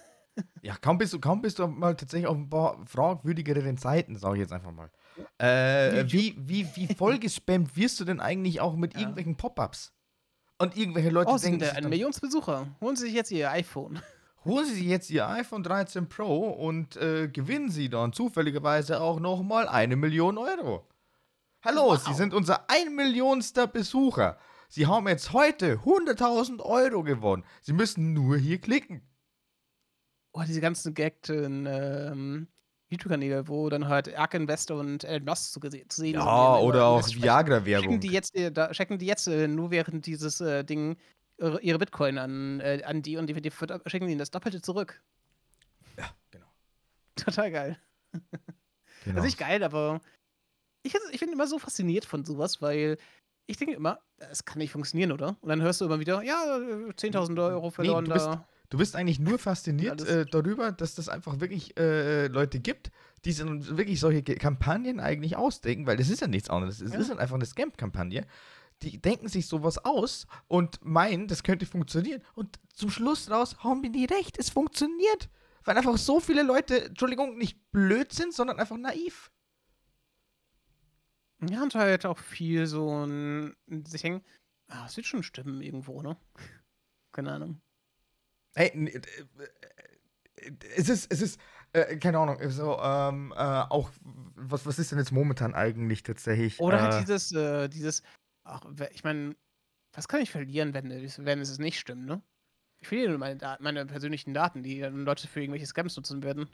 Ja, kaum bist du, kaum bist du mal tatsächlich auf ein paar fragwürdigeren Seiten, sage ich jetzt einfach mal. Äh, wie, wie, wie vollgespammt wirst du denn eigentlich auch mit ja. irgendwelchen Pop-Ups? Und irgendwelche Leute oh, denken. Sind ein Millionsbesucher. Holen Sie sich jetzt Ihr iPhone. Holen Sie sich jetzt Ihr iPhone 13 Pro und äh, gewinnen Sie dann zufälligerweise auch nochmal eine Million Euro. Hallo, wow. Sie sind unser ein Millionster Besucher. Sie haben jetzt heute 100.000 Euro gewonnen. Sie müssen nur hier klicken. Oh, diese ganzen gaggten ähm, YouTube-Kanäle, wo dann halt Ark Investor und Elon Musk zu, zu sehen ja, sind. Ja, oder auch Viagra-Werbung. Checken die jetzt, äh, da, checken die jetzt äh, nur während dieses äh, Ding ihre Bitcoin an, äh, an die und die, die schicken ihnen das Doppelte zurück. Ja, genau. Total geil. Genau. Ist nicht geil, aber ich, ich bin immer so fasziniert von sowas, weil ich denke immer, es kann nicht funktionieren, oder? Und dann hörst du immer wieder, ja, 10.000 Euro verloren nee, du bist, da. Du bist eigentlich nur fasziniert äh, darüber, dass das einfach wirklich äh, Leute gibt, die sich wirklich solche Kampagnen eigentlich ausdenken, weil das ist ja nichts anderes. Es ja. ist halt einfach eine Scam-Kampagne die denken sich sowas aus und meinen, das könnte funktionieren. Und zum Schluss raus haben die recht, es funktioniert. Weil einfach so viele Leute, Entschuldigung, nicht blöd sind, sondern einfach naiv. Ja, und halt auch viel so ein sich hängen. Ah, es wird schon stimmen irgendwo, ne? Keine Ahnung. Hey, äh, äh, es ist, es ist, äh, keine Ahnung, so, ähm, äh, auch, was, was ist denn jetzt momentan eigentlich tatsächlich? Oder halt dieses, äh, dieses, Ach, ich meine, was kann ich verlieren, wenn, wenn es nicht stimmt, ne? Ich verliere nur meine, meine persönlichen Daten, die dann Leute für irgendwelche Scams nutzen werden.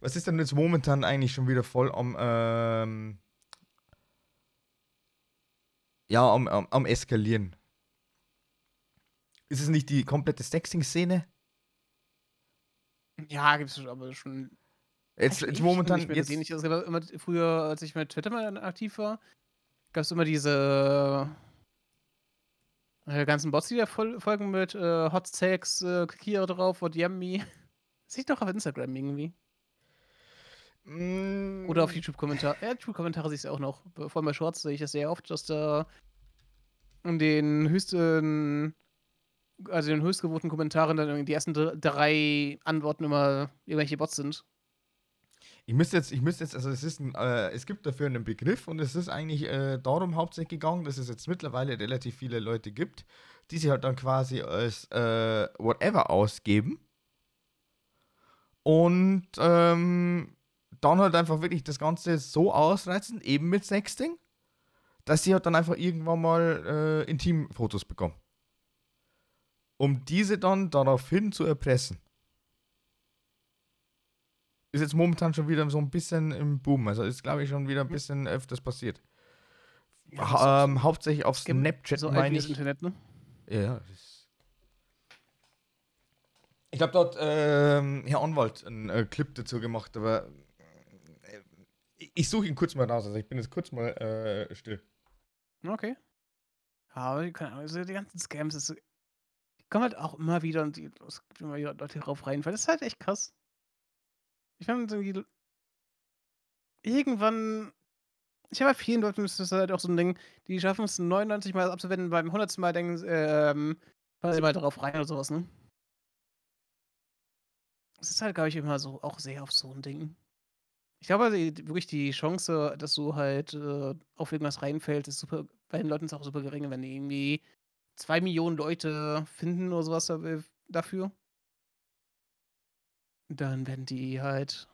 Was ist denn jetzt momentan eigentlich schon wieder voll am, ähm, ja, am, am, am Eskalieren? Ist es nicht die komplette Sexing-Szene? Ja, gibt es aber schon Jetzt, jetzt momentan. Nicht jetzt nicht, also immer früher, als ich mit Twitter mal aktiv war, gab es immer diese äh, ganzen Bots, die da folgen mit äh, Hot Sex, äh, hier drauf, what yummy. Sehe ich doch auf Instagram irgendwie. Mm. Oder auf YouTube-Kommentare. Ja, YouTube-Kommentare sehe ich auch noch. Vor allem bei Shorts sehe ich das sehr oft, dass da in den höchsten, also den höchstgewohnten Kommentaren dann die ersten drei Antworten immer irgendwelche Bots sind. Ich müsste jetzt, ich müsste jetzt, also es ist ein, äh, es gibt dafür einen Begriff und es ist eigentlich äh, darum hauptsächlich gegangen, dass es jetzt mittlerweile relativ viele Leute gibt, die sich halt dann quasi als äh, whatever ausgeben Und ähm, dann halt einfach wirklich das Ganze so ausreizen, eben mit Sexting, dass sie halt dann einfach irgendwann mal äh, Intimfotos bekommen. Um diese dann daraufhin zu erpressen. Ist jetzt momentan schon wieder so ein bisschen im Boom. Also ist, glaube ich, schon wieder ein bisschen öfters passiert. Ja, ähm, hauptsächlich auf Snapchat so meine ich. Internet, ne? Ja. Ich habe dort ähm, Herr Anwalt einen äh, Clip dazu gemacht, aber äh, ich- suche ihn kurz mal raus. Also ich bin jetzt kurz mal äh, still. Okay. Aber keine Ahnung, also die ganzen Scams, das, die kommen halt auch immer wieder und die, es gibt immer wieder Leute drauf reinfallen. Das ist halt echt krass. Ich fand irgendwie. Irgendwann. Ich habe bei vielen Leuten, ist das halt auch so ein Ding, die schaffen es 99 Mal abzuwenden, beim 100. Mal denken, sie, ähm, fallen sie mal drauf rein oder sowas, ne? Es ist halt, glaube ich, immer so, auch sehr auf so ein Ding. Ich glaube, die, die- wirklich die Chance, dass du halt äh, auf irgendwas reinfällst, ist super, bei den Leuten ist auch super gering, wenn die irgendwie zwei Millionen Leute finden oder sowas da- dafür. Dann werden die halt,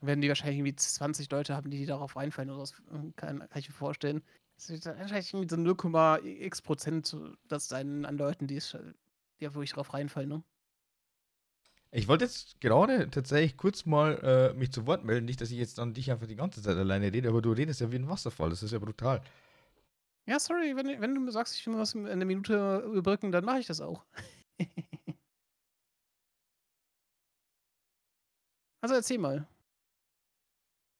werden die wahrscheinlich irgendwie 20 Leute haben, die, die darauf reinfallen oder was, kann, kann ich mir vorstellen. Es ist wahrscheinlich irgendwie so 0,x Prozent das sein an Leuten, die, es, die ja wirklich drauf reinfallen, ne? Ich wollte jetzt gerade tatsächlich kurz mal äh, mich zu Wort melden. Nicht, dass ich jetzt dann dich einfach die ganze Zeit alleine rede, aber du redest ja wie ein Wasserfall. Das ist ja brutal. Ja, sorry, wenn, wenn du mir sagst, ich will was in einer Minute überbrücken, dann mache ich das auch. Also erzähl mal.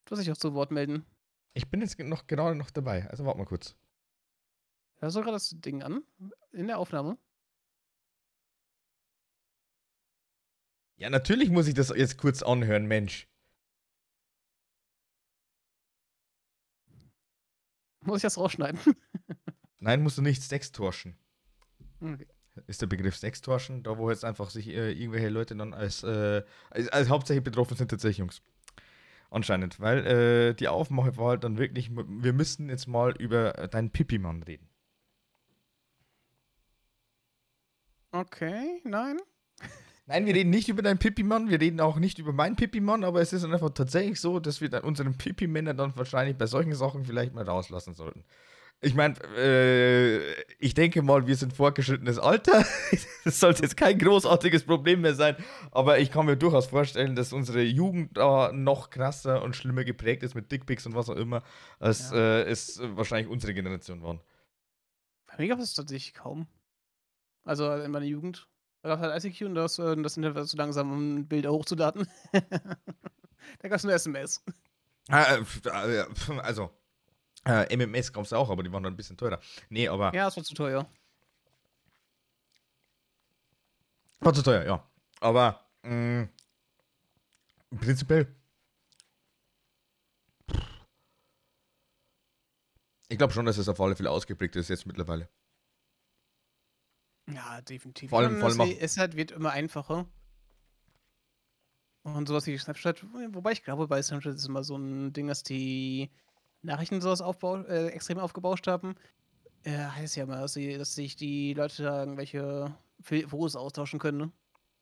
Du hast dich auch zu Wort melden. Ich bin jetzt noch gerade noch dabei. Also warte mal kurz. Hörst du gerade das Ding an? In der Aufnahme? Ja, natürlich muss ich das jetzt kurz anhören, Mensch. Muss ich das rausschneiden? Nein, musst du nicht Sextorschen. okay. Ist der Begriff Sextorschen, da wo jetzt einfach sich äh, irgendwelche Leute dann als, äh, als, als hauptsächlich betroffen sind, tatsächlich Jungs. Anscheinend, weil äh, die Aufmache war halt dann wirklich, wir müssen jetzt mal über äh, deinen Pipi-Mann reden. Okay, nein. Nein, wir reden nicht über deinen Pipi-Mann, wir reden auch nicht über meinen Pipi-Mann, aber es ist dann einfach tatsächlich so, dass wir dann unseren Pipi-Männer dann wahrscheinlich bei solchen Sachen vielleicht mal rauslassen sollten. Ich meine, äh, ich denke mal, wir sind fortgeschrittenes Alter. Das sollte jetzt kein großartiges Problem mehr sein, aber ich kann mir durchaus vorstellen, dass unsere Jugend da noch krasser und schlimmer geprägt ist mit Dickpics und was auch immer, als Ja. äh, es wahrscheinlich unsere Generation waren. Bei mir gab es tatsächlich kaum. Also in meiner Jugend. Da gab es halt ICQ und das, äh, das Internet war zu langsam, um Bilder hochzuladen. da gab es nur SMS. Ah, äh, pf, also, äh, MMS gab es auch, aber die waren dann ein bisschen teurer. Nee, aber. Ja, es war zu teuer. War zu teuer, ja. Aber mh, prinzipiell. Ich glaube schon, dass es auf alle Fälle ausgeprägt ist jetzt mittlerweile. Ja, definitiv. Vor allem- vor allem es, es halt wird immer einfacher. Und sowas wie Snapchat, wobei ich glaube, bei Snapchat ist immer so ein Ding, dass die Nachrichten sowas aufbau, äh, extrem aufgebauscht haben. Äh, heißt ja immer, dass, sie, dass sich die Leute da irgendwelche Fotos austauschen können, ne?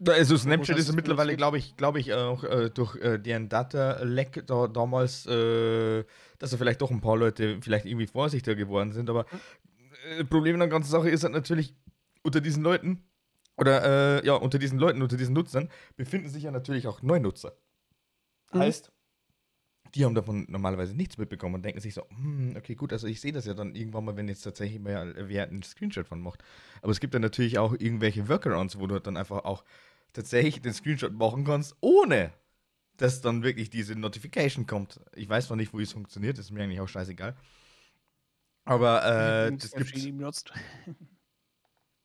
Also Snapchat ist mittlerweile, glaube ich, glaube ich, auch äh, durch äh, deren Data-Leck da, damals, äh, dass da vielleicht doch ein paar Leute vielleicht irgendwie vorsichtiger geworden sind. Aber äh, Problem an der ganzen Sache ist halt natürlich, unter diesen Leuten, oder äh, ja, unter diesen Leuten, unter diesen Nutzern, befinden sich ja natürlich auch Neunutzer. Mhm. Heißt, die haben davon normalerweise nichts mitbekommen und denken sich so, hm, okay, gut, also ich sehe das ja dann irgendwann mal, wenn jetzt tatsächlich mal wer einen Screenshot von macht. Aber es gibt dann natürlich auch irgendwelche Workarounds, wo du dann einfach auch tatsächlich den Screenshot machen kannst, ohne dass dann wirklich diese Notification kommt. Ich weiß noch nicht, wo es funktioniert, ist mir eigentlich auch scheißegal. Aber äh, das gibt benutzt.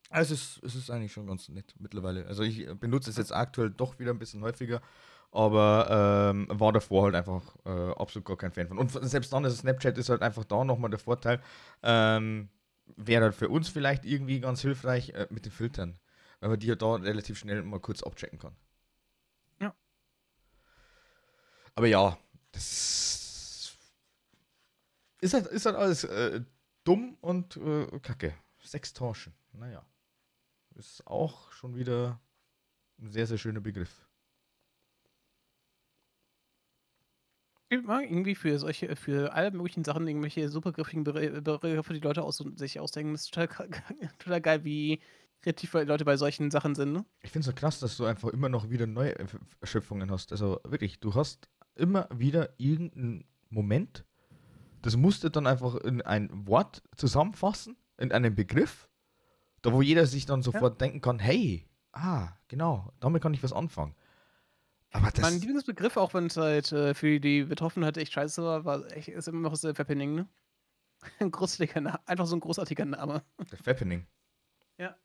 es ist, es ist eigentlich schon ganz nett mittlerweile. Also ich benutze es jetzt aktuell doch wieder ein bisschen häufiger, aber ähm, war davor halt einfach äh, absolut gar kein Fan von. Und selbst dann ist Snapchat ist halt einfach da nochmal der Vorteil. Ähm, Wäre halt für uns vielleicht irgendwie ganz hilfreich äh, mit den Filtern, weil man die ja da relativ schnell mal kurz abchecken kann. Ja. Aber ja, das ist halt, ist halt alles äh, dumm und äh, kacke. Sextortion, naja. Ist auch schon wieder ein sehr, sehr schöner Begriff. Gibt mal irgendwie für solche für alle möglichen Sachen irgendwelche super griffigen Begr Begriffe, die Leute aus sich ausdenken. Das ist total total geil, wie kreativ Leute bei solchen Sachen sind, ne? Ich finde es so krass, dass du einfach immer noch wieder neue Erschöpfungen hast. Also wirklich, du hast immer wieder irgendeinen Moment, das musst du dann einfach in ein Wort zusammenfassen, in einen Begriff, da wo jeder sich dann Ja. sofort denken kann: „Hey, ah, genau, damit kann ich was anfangen.“ Aber Mein das Lieblingsbegriff, auch wenn's halt, äh, für die Betroffenen halt echt scheiße war, war echt ist immer noch äh, Fappening, ne? 'N gruseliger Na einfach so 'n großartiger Name. Fappening. Ja.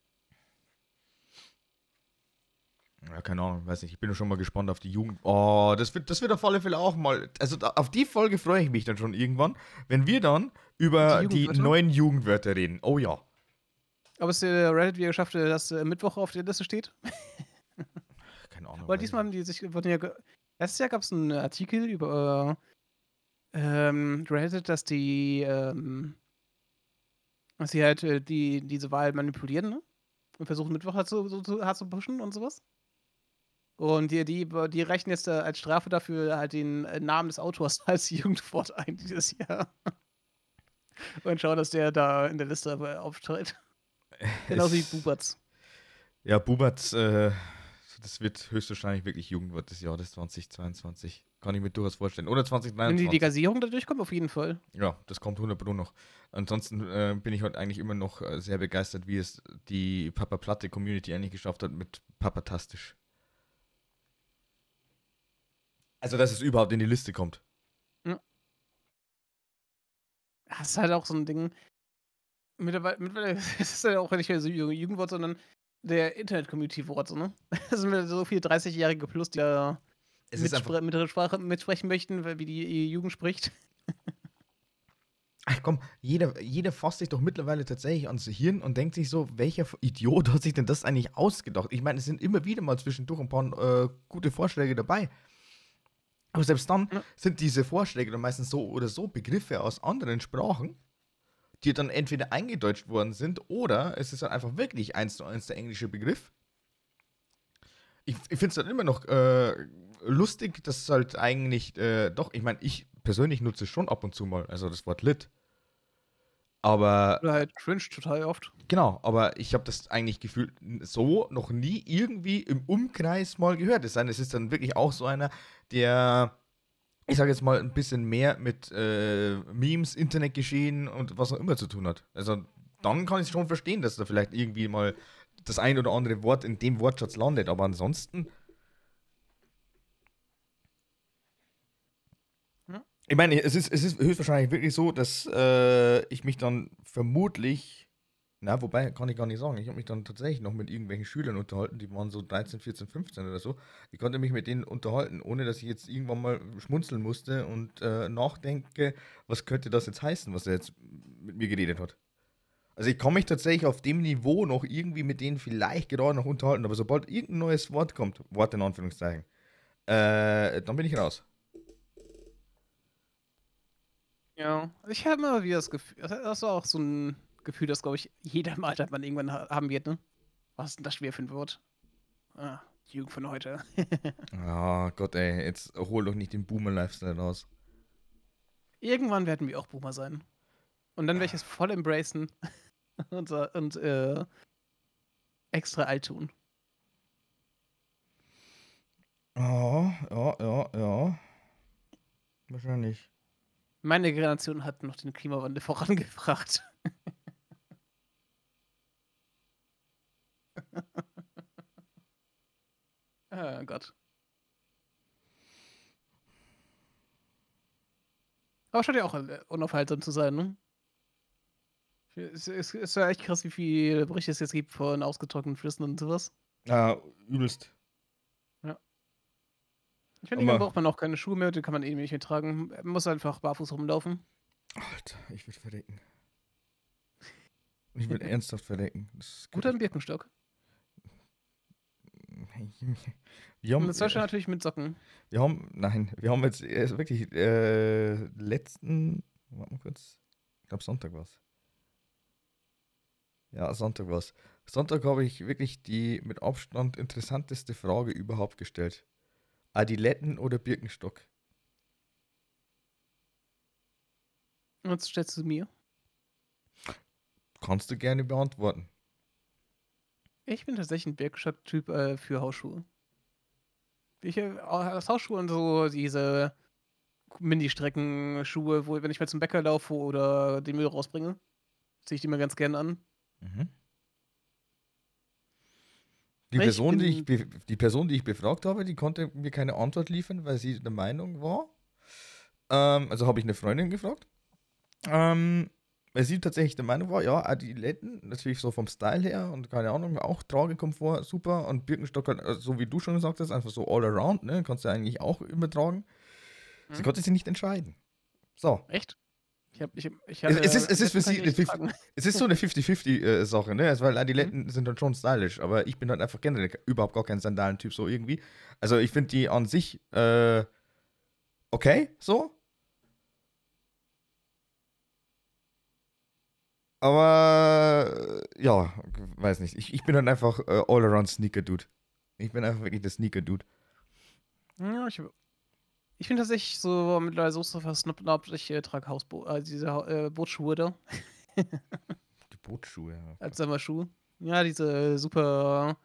Ja, keine Ahnung, weiß nicht. Ich bin schon mal gespannt auf die Jugend oh, das wird das wird auf alle Fälle auch mal also, da auf die Folge freue ich mich dann schon irgendwann, wenn wir dann über Die die neuen Jugendwörter reden. Oh ja. Ob es der Reddit wieder geschafft hat, dass, äh, Mittwoch auf der Liste steht? Ahnung. Weil diesmal haben die sich wurden ja letztes Jahr gab's 'n Artikel über, ähm, Reddit, dass die, ähm dass sie halt, äh, die diese Wahl manipulieren, ne? Und versuchen, Mittwoch halt so so zu hart zu pushen und so was. Und die die die reichen jetzt, äh, als Strafe dafür halt den, äh, Namen des Autors als Jugendwort ein dieses Jahr. Und schauen, dass der da in der Liste aber auftritt. Genauso wie Es Buberts. Ja, Buberts, äh, das wird höchstwahrscheinlich wirklich Jugendwort des Jahres 2022. Kann ich mir durchaus vorstellen. Oder Wenn die 2023. Legalisierung da durchkommt, auf jeden Fall. Ja, das kommt 100 pro noch. Ansonsten, äh, bin ich heute eigentlich immer noch, äh, sehr begeistert, wie es die Papa Platte Community eigentlich geschafft hat mit Papatastisch. Also, dass es überhaupt in die Liste kommt. Ja. Das ist halt auch so 'n Ding. Mittlerweile mittlerweile ist es ja auch nicht mehr so Ju Jugendwort, sondern der Internet-Community-Wort so, ne? Da sind so viele 30-Jährige plus, die da einfach mitspre mit ihrer Sprache mitsprechen möchten, wie die Jugend spricht. Ach komm, jeder jeder fasst sich doch mittlerweile tatsächlich ans Hirn und denkt sich so: „Welcher Idiot hat sich denn das eigentlich ausgedacht?“ Ich meine, es sind immer wieder mal zwischendurch 'n paar, äh, gute Vorschläge dabei. Aber selbst dann Ja. sind diese Vorschläge dann meistens so oder so Begriffe aus anderen Sprachen, die dann entweder eingedeutscht worden sind oder es ist dann einfach wirklich eins zu eins der englische Begriff. Ich ich finde es dann immer noch, äh, lustig, dass halt eigentlich, äh, doch ich meine, ich persönlich nutze es schon ab und zu mal, also das Wort lit. Aber Oder halt cringe total oft. genau, aber ich habe das eigentlich gefühlt so noch nie irgendwie im Umkreis mal gehört. Es sei denn, es ist dann wirklich auch so einer, der, ich sage jetzt mal, 'n bisschen mehr mit, äh, Memes, Internetgeschehen und was auch immer zu tun hat. Also, dann kann ich's schon verstehen, dass da vielleicht irgendwie mal das ein oder andere Wort in dem Wortschatz landet, aber ansonsten Ja. Ich meine, es ist es ist höchstwahrscheinlich wirklich so, dass, äh, ich mich dann vermutlich na, wobei, kann ich gar nicht sagen. Ich habe mich dann tatsächlich noch mit irgendwelchen Schülern unterhalten, die waren so 13, 14, 15 oder so. Ich konnte mich mit denen unterhalten, ohne dass ich jetzt irgendwann mal schmunzeln musste und, äh, nachdenke: „Was könnte das jetzt heißen, was er jetzt mit mir geredet hat?“ Also, ich kann mich tatsächlich auf dem Niveau noch irgendwie mit denen vielleicht gerade noch unterhalten, aber sobald irgend 'n neues Wort kommt Wort in Anführungszeichen, äh, dann bin ich raus. Ja, ich habe immer wieder das Gefühl das ist auch so 'n Gefühl, das, glaube ich, jeder im Alter mal irgendwann ha haben wird, ne? Was ist denn das schon wieder für 'n Wort? Ah, die Jugend von heute. Ah, Gott, ey, jetzt hol doch nicht den Boomer-Lifestyle raus. Irgendwann werden wir auch Boomer sein. Und dann werde ich es voll embracen und sa und, äh, extra alt tun. Ja, ja, ja, ja. Wahrscheinlich. Meine Generation hat noch den Klimawandel vorangebracht. Ah, Gott. Aber scheint ja auch, äh, unaufhaltsam zu sein, ne? Es es ist ja echt krass, wie viele Berichte es jetzt gibt von ausgetrockneten Flüssen und so was. Ja, übelst. Ja. Ich finde, irgendwann braucht man auch keine Schuhe mehr, die kann man eh nicht mehr tragen. Man muss einfach barfuß rumlaufen. Alter, ich würde verrecken. Ich würde ernsthaft verrecken. Das Oder 'n Birkenstock. Wir haben in Deutschland natürlich mit Socken. wir haben nein, wir haben jetzt erst wirklich, äh, letzten warte mal kurz. Ich glaube, Sonntag war's. Ja, Sonntag war's. Sonntag habe ich wirklich die mit Abstand interessanteste Frage überhaupt gestellt. Adiletten oder Birkenstock? Was stellst du mir? Kannst du gerne beantworten. Ich bin tatsächlich ein Birkenstock-Typ äh, für Hausschuhe. Ich, äh, als Hausschuhe und so diese Mini-Streckenschuhe, wo, wenn ich mal zum Bäcker laufe oder den Müll rausbringe, ziehe ich die mal ganz gerne an. Mhm. Die Ich Person, die ich, die Person, die ich befragt habe, die konnte mir keine Antwort liefern, weil sie der Meinung war. Ähm, also habe ich eine Freundin gefragt. Ähm, weil sie tatsächlich der Meinung war, ja, Adiletten, natürlich so vom Style her und keine Ahnung, auch Tragekomfort, super. Und Birkenstock, also so wie du schon gesagt hast, einfach so all around, ne? Kannst du eigentlich auch immer tragen. Sie Mhm. konnte sich nicht entscheiden. So. Echt? Ich hab, ich, ich Es- hatte, es ist- es ist für sie. Es ist so eine 50-50-Sache, ne? Also, weil Mhm. Adiletten sind dann schon stylisch, aber ich bin halt einfach generell überhaupt gar kein Sandalentyp so irgendwie. Also ich finde die an sich äh, okay, so. Aber äh, ja, weiß nicht. Ich, ich bin dann einfach äh, all-around Sneaker-Dude. Ich bin einfach wirklich der Sneaker-Dude. Ja, ich, ich finde tatsächlich so mittlerweile so so versnobbt, ich äh, trage Hausbo äh, diese äh, Bootsschuhe da. Die Bootschuhe. ja. als Sommerschuh. Ja, diese super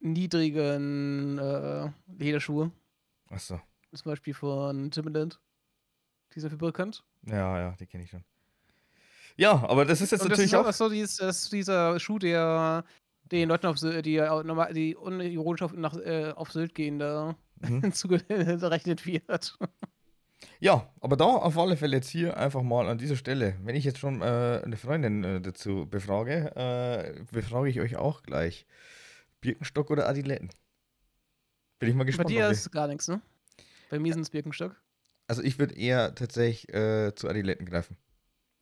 niedrigen äh, Lederschuhe. Achso. Zum Beispiel von Timberland. Die sind für bekannt. Ja, ja, die kenne ich schon. Ja, aber das ist jetzt Und das natürlich ist auch. auch so dieses, das ist dieser Schuh, der den Leuten auf Sylt, die, die unironisch auf, nach, äh, auf Sylt gehen, da Mhm. hinzugerechnet wird. Ja, aber da auf alle Fälle jetzt hier einfach mal an dieser Stelle, wenn ich jetzt schon äh, eine Freundin äh, dazu befrage, äh, befrage ich euch auch gleich. Birkenstock oder Adiletten? Bin ich mal Bei gespannt. dir ob ist gar nichts, ne? Bei mir sind es Birkenstock. also ich würde eher tatsächlich äh, zu Adiletten greifen.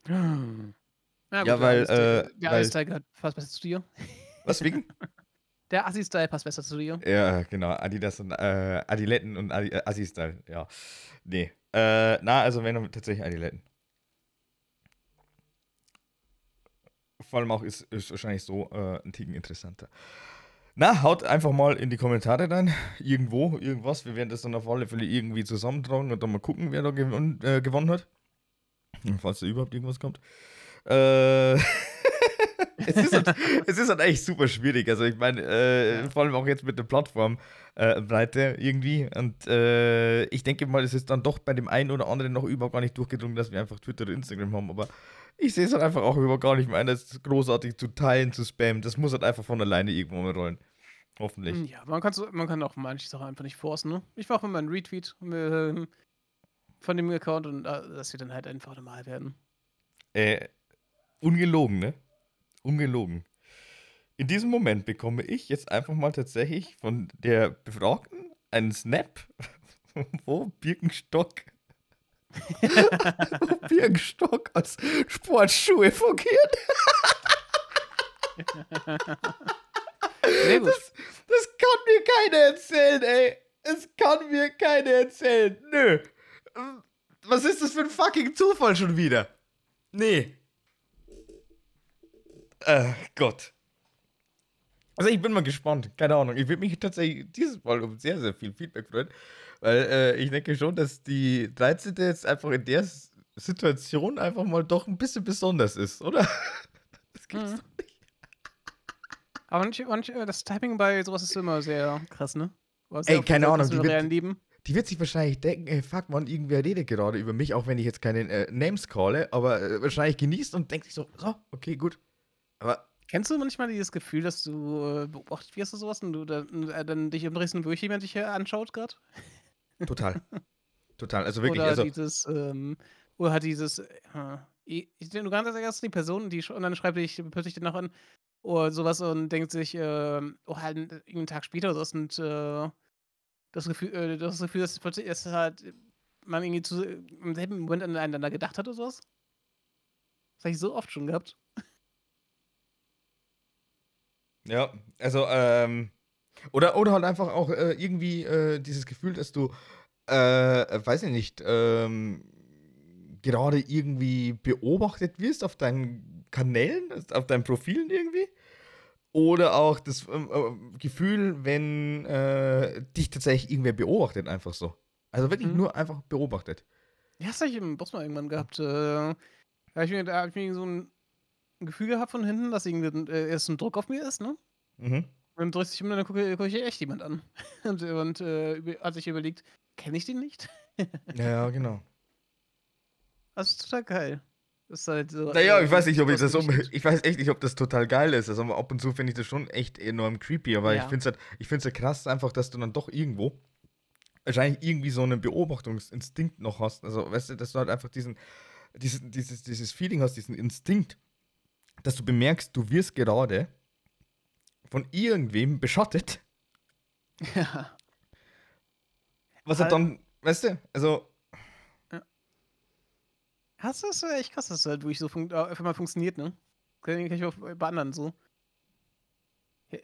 Ja, Ja, weil, der, äh, der weil- Assi-Style passt besser zu dir. Was wegen? Der Assi-Style passt besser zu dir. ja, genau, Adidas und äh, Adiletten und Adi äh, Assi-Style, ja. Nee. Äh, na, also wenn tatsächlich Adiletten. Vor allem auch ist, ist wahrscheinlich so äh, ein Ticken interessanter. Na, haut einfach mal in die Kommentare rein. Irgendwo, irgendwas. Wir werden das dann auf alle Fälle irgendwie zusammentragen und dann mal gucken, wer da gewon äh, gewonnen hat. Falls da überhaupt irgendwas kommt. Äh, es, ist halt, es ist halt echt super schwierig. Also ich meine, äh, vor allem auch jetzt mit der Plattform äh, Breite irgendwie. Und äh, ich denke mal, es ist dann doch bei dem einen oder anderen noch überhaupt gar nicht durchgedrungen, dass wir einfach Twitter oder Instagram haben. Aber ich sehe es halt einfach auch überhaupt gar nicht mehr ein, das großartig zu teilen, zu spammen. Das muss halt einfach von alleine irgendwo mal rollen. Hoffentlich. Ja, man, man kann auch manche Sachen einfach nicht forcen, ne? Ich mache immer einen Retweet ähm, von dem Account und äh, das wird dann halt einfach normal werden. Äh, ungelogen, ne? Ungelogen. In diesem Moment bekomme ich jetzt einfach mal tatsächlich von der Befragten einen Snap, wo Birkenstock, wo Birkenstock als Sportschuhe fungiert. Das, das kann mir keiner erzählen, ey. Es kann mir keiner erzählen. Nö. Was ist das für ein fucking Zufall schon wieder? Nee. Äh, Gott. Also ich bin mal gespannt. Keine Ahnung. Ich würde mich tatsächlich dieses Mal um sehr, sehr viel Feedback freuen. Weil äh, ich denke schon, dass die 13. jetzt einfach in der Situation einfach mal doch ein bisschen besonders ist, oder? Das gibt's Mhm. doch nicht. Aber manche, manche, das Typing bei sowas ist immer sehr krass, ne? Was Ey, ja keine Ahnung, die wird- Leben. Die wird sich wahrscheinlich denken, ey, fuck man, irgendwer redet gerade über mich, auch wenn ich jetzt keine äh, Names calle, aber äh, wahrscheinlich genießt und denkt sich so, so, okay, gut. Aber Kennst du manchmal dieses Gefühl, dass du äh, beobachtet wirst oder sowas und du dann, äh, dann dich umdrehst und wirklich jemand dich äh, anschaut gerade? total. total. Also wirklich, oder also. dieses, ähm, oder hat dieses, äh, ich, du kannst erst die Person, die sch- und dann schreibt dich plötzlich danach an oder sowas und denkt sich, ähm, oh, halt einen Tag später oder sowas und äh, das Gefühl, äh, das Gefühl, dass plötzlich es halt man irgendwie zu, im selben Moment aneinander gedacht hat oder sowas. Das habe ich so oft schon gehabt. Ja, also, ähm. Oder, oder halt einfach auch äh, irgendwie äh, dieses Gefühl, dass du, äh, weiß ich nicht, ähm, gerade irgendwie beobachtet wirst auf deinen Kanälen, auf deinen Profilen irgendwie. Oder auch das ähm, äh, Gefühl, wenn äh, dich tatsächlich irgendwer beobachtet, einfach so. Also wirklich Mhm. nur einfach beobachtet. Ja, das habe ich im Boss mal irgendwann gehabt. Äh, da habe ich, mir- da hab ich mir so ein Gefühl gehabt von hinten, dass irgendwie äh, erst ein Druck auf mir ist, ne? Mhm. Und dann drehst du dich um und dann gucke, gucke ich echt jemand an. und und äh, über- hat sich überlegt, kenne ich den nicht? Ja, genau. Das ist total geil. Ist halt so, Naja, äh, ich weiß nicht, ob ich das um, ich weiß echt nicht, ob das total geil ist. Also ab und zu finde ich das schon echt enorm creepy, aber ich Ja. finde es halt, ich halt krass einfach, dass du dann doch irgendwo wahrscheinlich irgendwie so einen Beobachtungsinstinkt noch hast. Also, weißt du, dass du halt einfach diesen, dieses, dieses, dieses Feeling hast, diesen Instinkt, dass du bemerkst, du wirst gerade von irgendwem beschattet, Ja. was halt Halt- dann, weißt du, also, das ist echt krass, dass das halt wirklich so fun äh, einfach mal funktioniert, ne? Kann ich auch bei anderen so.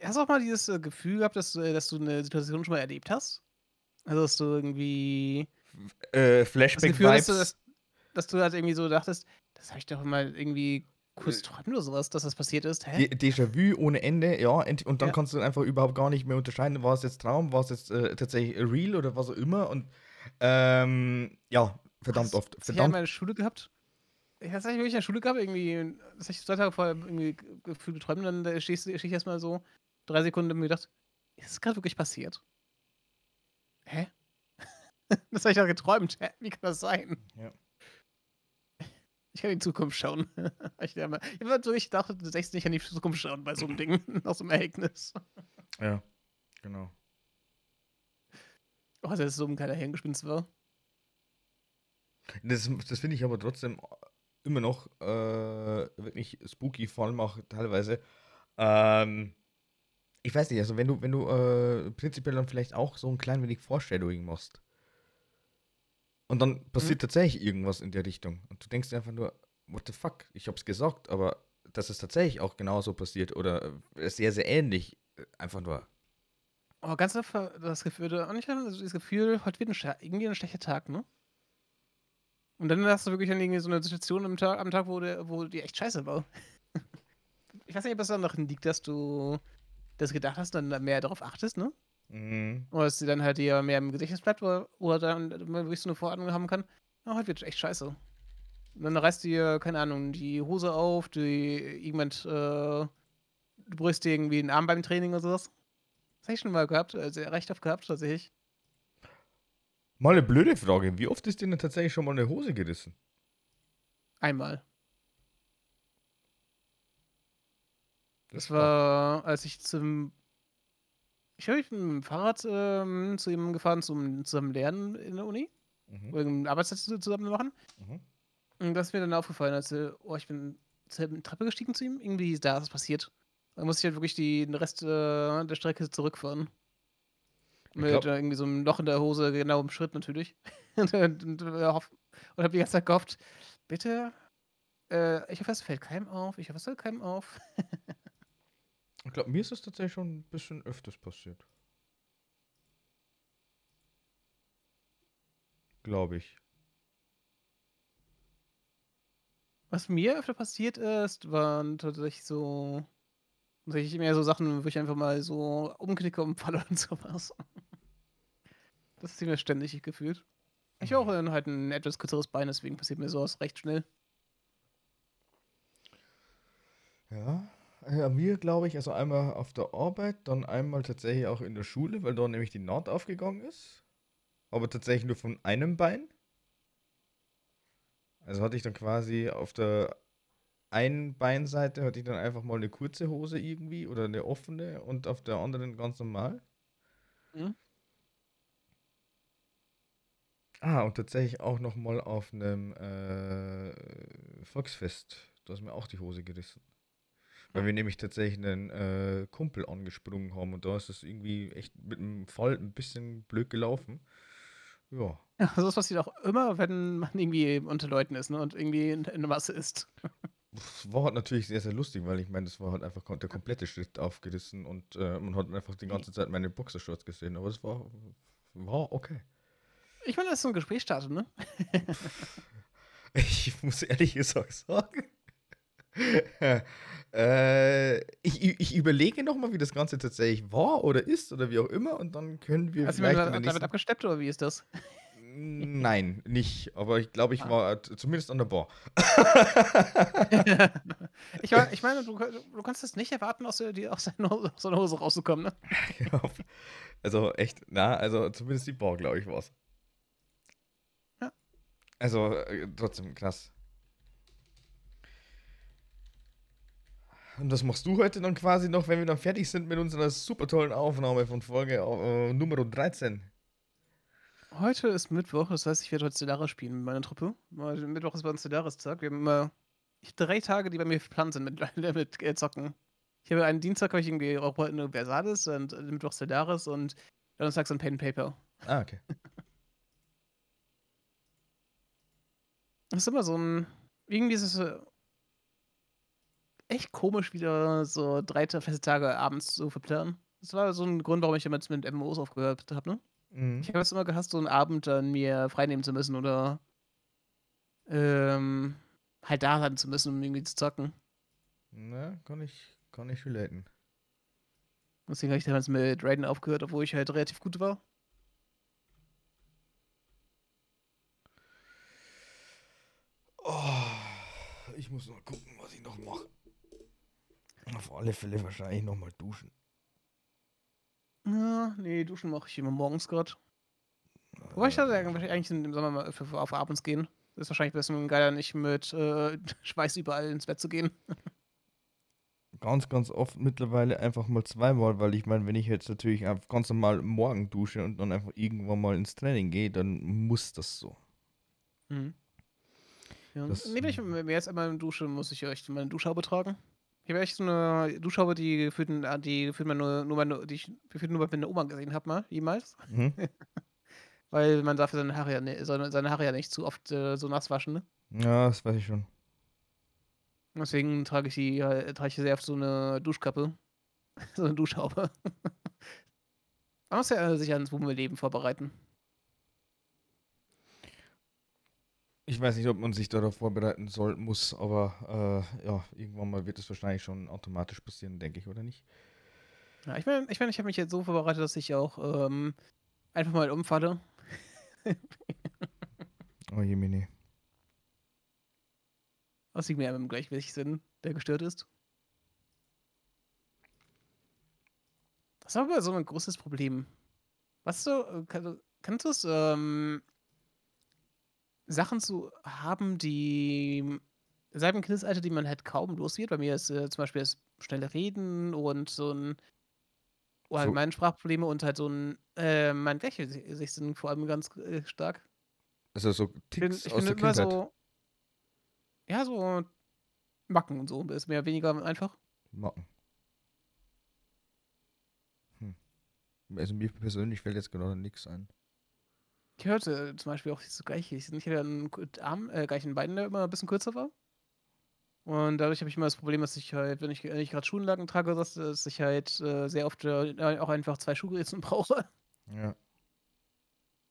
Hast du auch mal dieses äh, Gefühl gehabt, dass du, äh, dass du eine Situation schon mal erlebt hast? Also, dass du irgendwie äh, das Gefühl hast, dass du, Flashback-Vibes. dass, du halt irgendwie so dachtest, das habe ich doch mal irgendwie kurz träumt oder sowas, dass das passiert ist. Déjà-vu ohne Ende, ja, und dann Ja. kannst du einfach überhaupt gar nicht mehr unterscheiden, war es jetzt Traum, war es jetzt äh, tatsächlich real oder was auch immer und ähm, ja, verdammt oft, hast du verdammt. in der Schule gehabt? Ich hatte wirklich in der Schule gehabt, irgendwie, das habe ich zwei Tage vorher irgendwie ge- gefühlt geträumt, und dann äh, stehst du steh ich erstmal so drei Sekunden und mir gedacht, ist das gerade wirklich passiert? Hä? das habe ich doch geträumt. Hä? Wie kann das sein? Ja. Ich kann in die Zukunft schauen. ich immer ich gedacht, du sollst nicht in die Zukunft schauen bei so einem Ding, aus so einem Ereignis. Ja, genau. Oh, dass es so ein kleiner Hirngespinst war. Das, das finde ich aber trotzdem immer noch äh, wirklich spooky, vor allem auch teilweise. Ähm, ich weiß nicht, also wenn du, wenn du äh, prinzipiell dann vielleicht auch so ein klein wenig Foreshadowing machst. Und dann passiert tatsächlich irgendwas in der Richtung. Und du denkst dir einfach nur, what the fuck, ich hab's gesagt, aber dass es tatsächlich auch genauso passiert oder äh, sehr, sehr ähnlich, äh, einfach nur. Aber ganz einfach das Gefühl, auch nicht das Gefühl, heute wird ein, irgendwie ein schlechter Tag, ne? Und dann hast du wirklich dann irgendwie so eine Situation am Tag, am Tag wo, der, wo die echt scheiße war. ich weiß nicht, ob das daran liegt, dass du das gedacht hast und dann mehr darauf achtest, ne? Mhm. Oder dass sie dann halt dir mehr im Gedächtnis bleibt, oder, oder dann man wirklich so eine Vorahnung haben kann, na, heute wird echt scheiße. Und dann reißt dir, keine Ahnung, die Hose auf, die jemand, äh, du brichst dir irgendwie den Arm beim Training oder sowas. Das habe ich schon mal gehabt, also recht oft gehabt, tatsächlich. Mal eine blöde Frage, wie oft ist dir denn tatsächlich schon mal eine Hose gerissen? Einmal. Das war, als ich zum. Ich habe mit dem Fahrrad ähm, zu ihm gefahren, zum zusammen lernen in der Uni. Mhm. Oder Arbeitszeit zusammen machen. Mhm. Und das ist mir dann aufgefallen, als oh, ich bin zur Treppe gestiegen zu ihm. Irgendwie ist da was passiert. Dann musste ich halt wirklich die, den Rest äh, der Strecke zurückfahren. Mit glaub- äh, irgendwie so einem Loch in der Hose, genau im Schritt natürlich. und und, und, äh, und habe die ganze Zeit gehofft, bitte, äh, ich hoffe, es fällt keinem auf. Ich hoffe, es fällt keinem auf. Ich glaube, mir ist das tatsächlich schon ein bisschen öfters passiert. Glaube ich. Was mir öfter passiert ist, waren tatsächlich so. Tatsächlich mehr so Sachen, wo ich einfach mal so umknicke und falle und sowas. Das ist mir ständig gefühlt. Ich habe auch äh, halt ein etwas kürzeres Bein, deswegen passiert mir sowas recht schnell. Ja, äh, mir glaube ich, also einmal auf der Arbeit, dann einmal tatsächlich auch in der Schule, weil da nämlich die Naht aufgegangen ist. Aber tatsächlich nur von einem Bein. Also hatte ich dann quasi auf der einen Beinseite hatte ich dann einfach mal eine kurze Hose irgendwie oder eine offene und auf der anderen ganz normal. Mhm. Ah, und tatsächlich auch noch mal auf einem äh, Volksfest. Da ist mir auch die Hose gerissen. Weil wir nämlich tatsächlich einen äh, Kumpel angesprungen haben und da ist es irgendwie echt mit dem Fall ein bisschen blöd gelaufen. Ja. Ja, das passiert auch immer, wenn man irgendwie unter Leuten ist ne, und irgendwie in, in der Masse ist. Das war halt natürlich sehr, sehr lustig, weil ich meine, das war halt einfach der komplette Schritt aufgerissen und äh, man hat einfach die ganze Zeit meine Boxershorts gesehen, aber es war, war okay. Ich meine, das ist so ein Gesprächsstarter, ne? Ich muss ehrlich gesagt sagen. äh, ich, ich- überlege nochmal, wie das Ganze tatsächlich war oder ist oder wie auch immer und dann können wir Hast du vielleicht in der damit abgesteppt oder wie ist das? Nein, nicht. Aber ich glaube, ich Ah. war zumindest an der Bar. ich, mein- ich meine, du, du kannst es nicht erwarten, aus, die, aus, deiner Hose, aus deiner Hose rauszukommen, ne? also echt, na, also zumindest die Bar, glaube ich, war's. Ja. Also äh, trotzdem krass. Und was machst du heute dann quasi noch, wenn wir dann fertig sind mit unserer super tollen Aufnahme von Folge äh, Nummer 13? Heute ist Mittwoch, das heißt, ich werde heute Stellaris spielen mit meiner Truppe. Mittwoch ist bei uns Stellaris-Tag. Wir haben immer ich hab drei Tage, die bei mir geplant sind mit, mit äh, Zocken. Ich habe einen Dienstag habe ich irgendwie Europa Universalis und äh, Mittwoch Stellaris und Donnerstag so ein Pen and Paper. Ah, okay. Das ist immer so ein. Irgendwie ist es äh, echt komisch, wieder so drei feste Tage abends zu verplanen. Das war so ein Grund, warum ich damit mit MMOs aufgehört habe, ne? Mhm. Ich habe es immer gehasst, so einen Abend dann mir freinehmen zu müssen oder ähm, halt da sein zu müssen, um irgendwie zu zocken. Na, kann ich, kann ich relaten. Deswegen habe ich damals mit Raiden aufgehört, obwohl ich halt relativ gut war. Oh, ich muss noch gucken, was ich noch mache. Auf alle Fälle wahrscheinlich noch mal duschen. Ja, nee, duschen mache ich immer morgens gerade. Wobei ich da eigentlich eigentlich im Sommer mal für, für auf abends gehen. Das ist wahrscheinlich ein bisschen geiler, nicht mit äh, Schweiß überall ins Bett zu gehen. ganz, ganz oft mittlerweile einfach mal zweimal, weil ich meine, wenn ich jetzt natürlich ganz normal morgen dusche und dann einfach irgendwann mal ins Training gehe, dann muss das so. Mhm. Ja. Das- nee, wenn ich mir jetzt einmal dusche, muss ich echt meine Duschhaube tragen. Ich habe echt so eine Duschhaube, die gefühlt, die gefühlt man nur, nur meine, die ich gefühlt nur bei meiner Oma gesehen habe, mal, jemals. Mhm. Weil man darf seine Haare ja, ne, seine, seine Haare ja nicht zu oft äh, so nass waschen, ne? Ja, das weiß ich schon. Deswegen trage ich die, äh, trage ich sehr oft so eine Duschkappe. so eine Duschhaube. Man muss ja äh, sich ans Wummeleben vorbereiten. Ich weiß nicht, ob man sich darauf vorbereiten soll, muss, aber äh, ja, irgendwann mal wird es wahrscheinlich schon automatisch passieren, denke ich, oder nicht? Ja, ich meine, ich, mein, ich habe mich jetzt so vorbereitet, dass ich auch ähm, einfach mal umfalle. Oh je, Mini. Das liegt mir im Gleichgewichtssinn, der gestört ist. Das ist aber so ein großes Problem. Was du, äh, kann, kannst du es, ähm, Sachen zu haben, die seit dem Kindesalter, die man halt kaum los wird. Bei mir ist äh, zum Beispiel das schnelle Reden und so ein So- allgemeine Sprachprobleme und halt so ein, äh, mein Gleichgewichtssinn vor allem ganz äh, stark. Also so Ich bin, Ticks ich aus bin der immer Kindheit. so, ja, so Macken und so, ist mehr oder weniger einfach. Macken. Hm. Also mir persönlich fällt jetzt gerade nichts ein. Ich hörte zum Beispiel auch das Gleiche. Ich hatte ja einen Arm, äh, gleich ein Bein, der immer ein bisschen kürzer war. Und dadurch habe ich immer das Problem, dass ich halt, wenn ich, wenn ich gerade Schuhenlagen trage, dass, dass ich halt äh, sehr oft äh, auch einfach zwei Schuhgrößen brauche. Ja.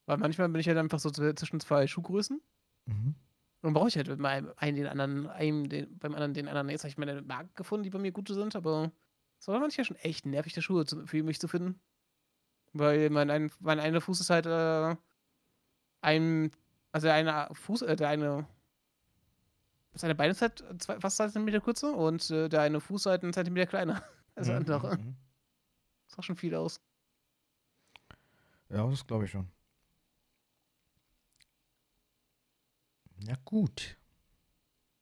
Weil manchmal bin ich halt einfach so zw- zwischen zwei Schuhgrößen. Mhm. Und brauche ich halt mit einen den anderen, einem den, beim anderen den anderen. Jetzt habe ich meine Marken gefunden, die bei mir gute sind, aber es war manchmal schon echt nervig, der Schuhe zu, für mich zu finden. Weil mein, ein, mein einer Fuß ist halt äh, ein, also eine Fuß, äh, der eine, seine Beine ist halt zwei, fast zwei Zentimeter kürzer und äh, der eine Fuß halt einen Zentimeter kleiner als der Mhm, andere. mhm. Das sah schon viel aus. Ja, das glaube ich schon. Ja, gut.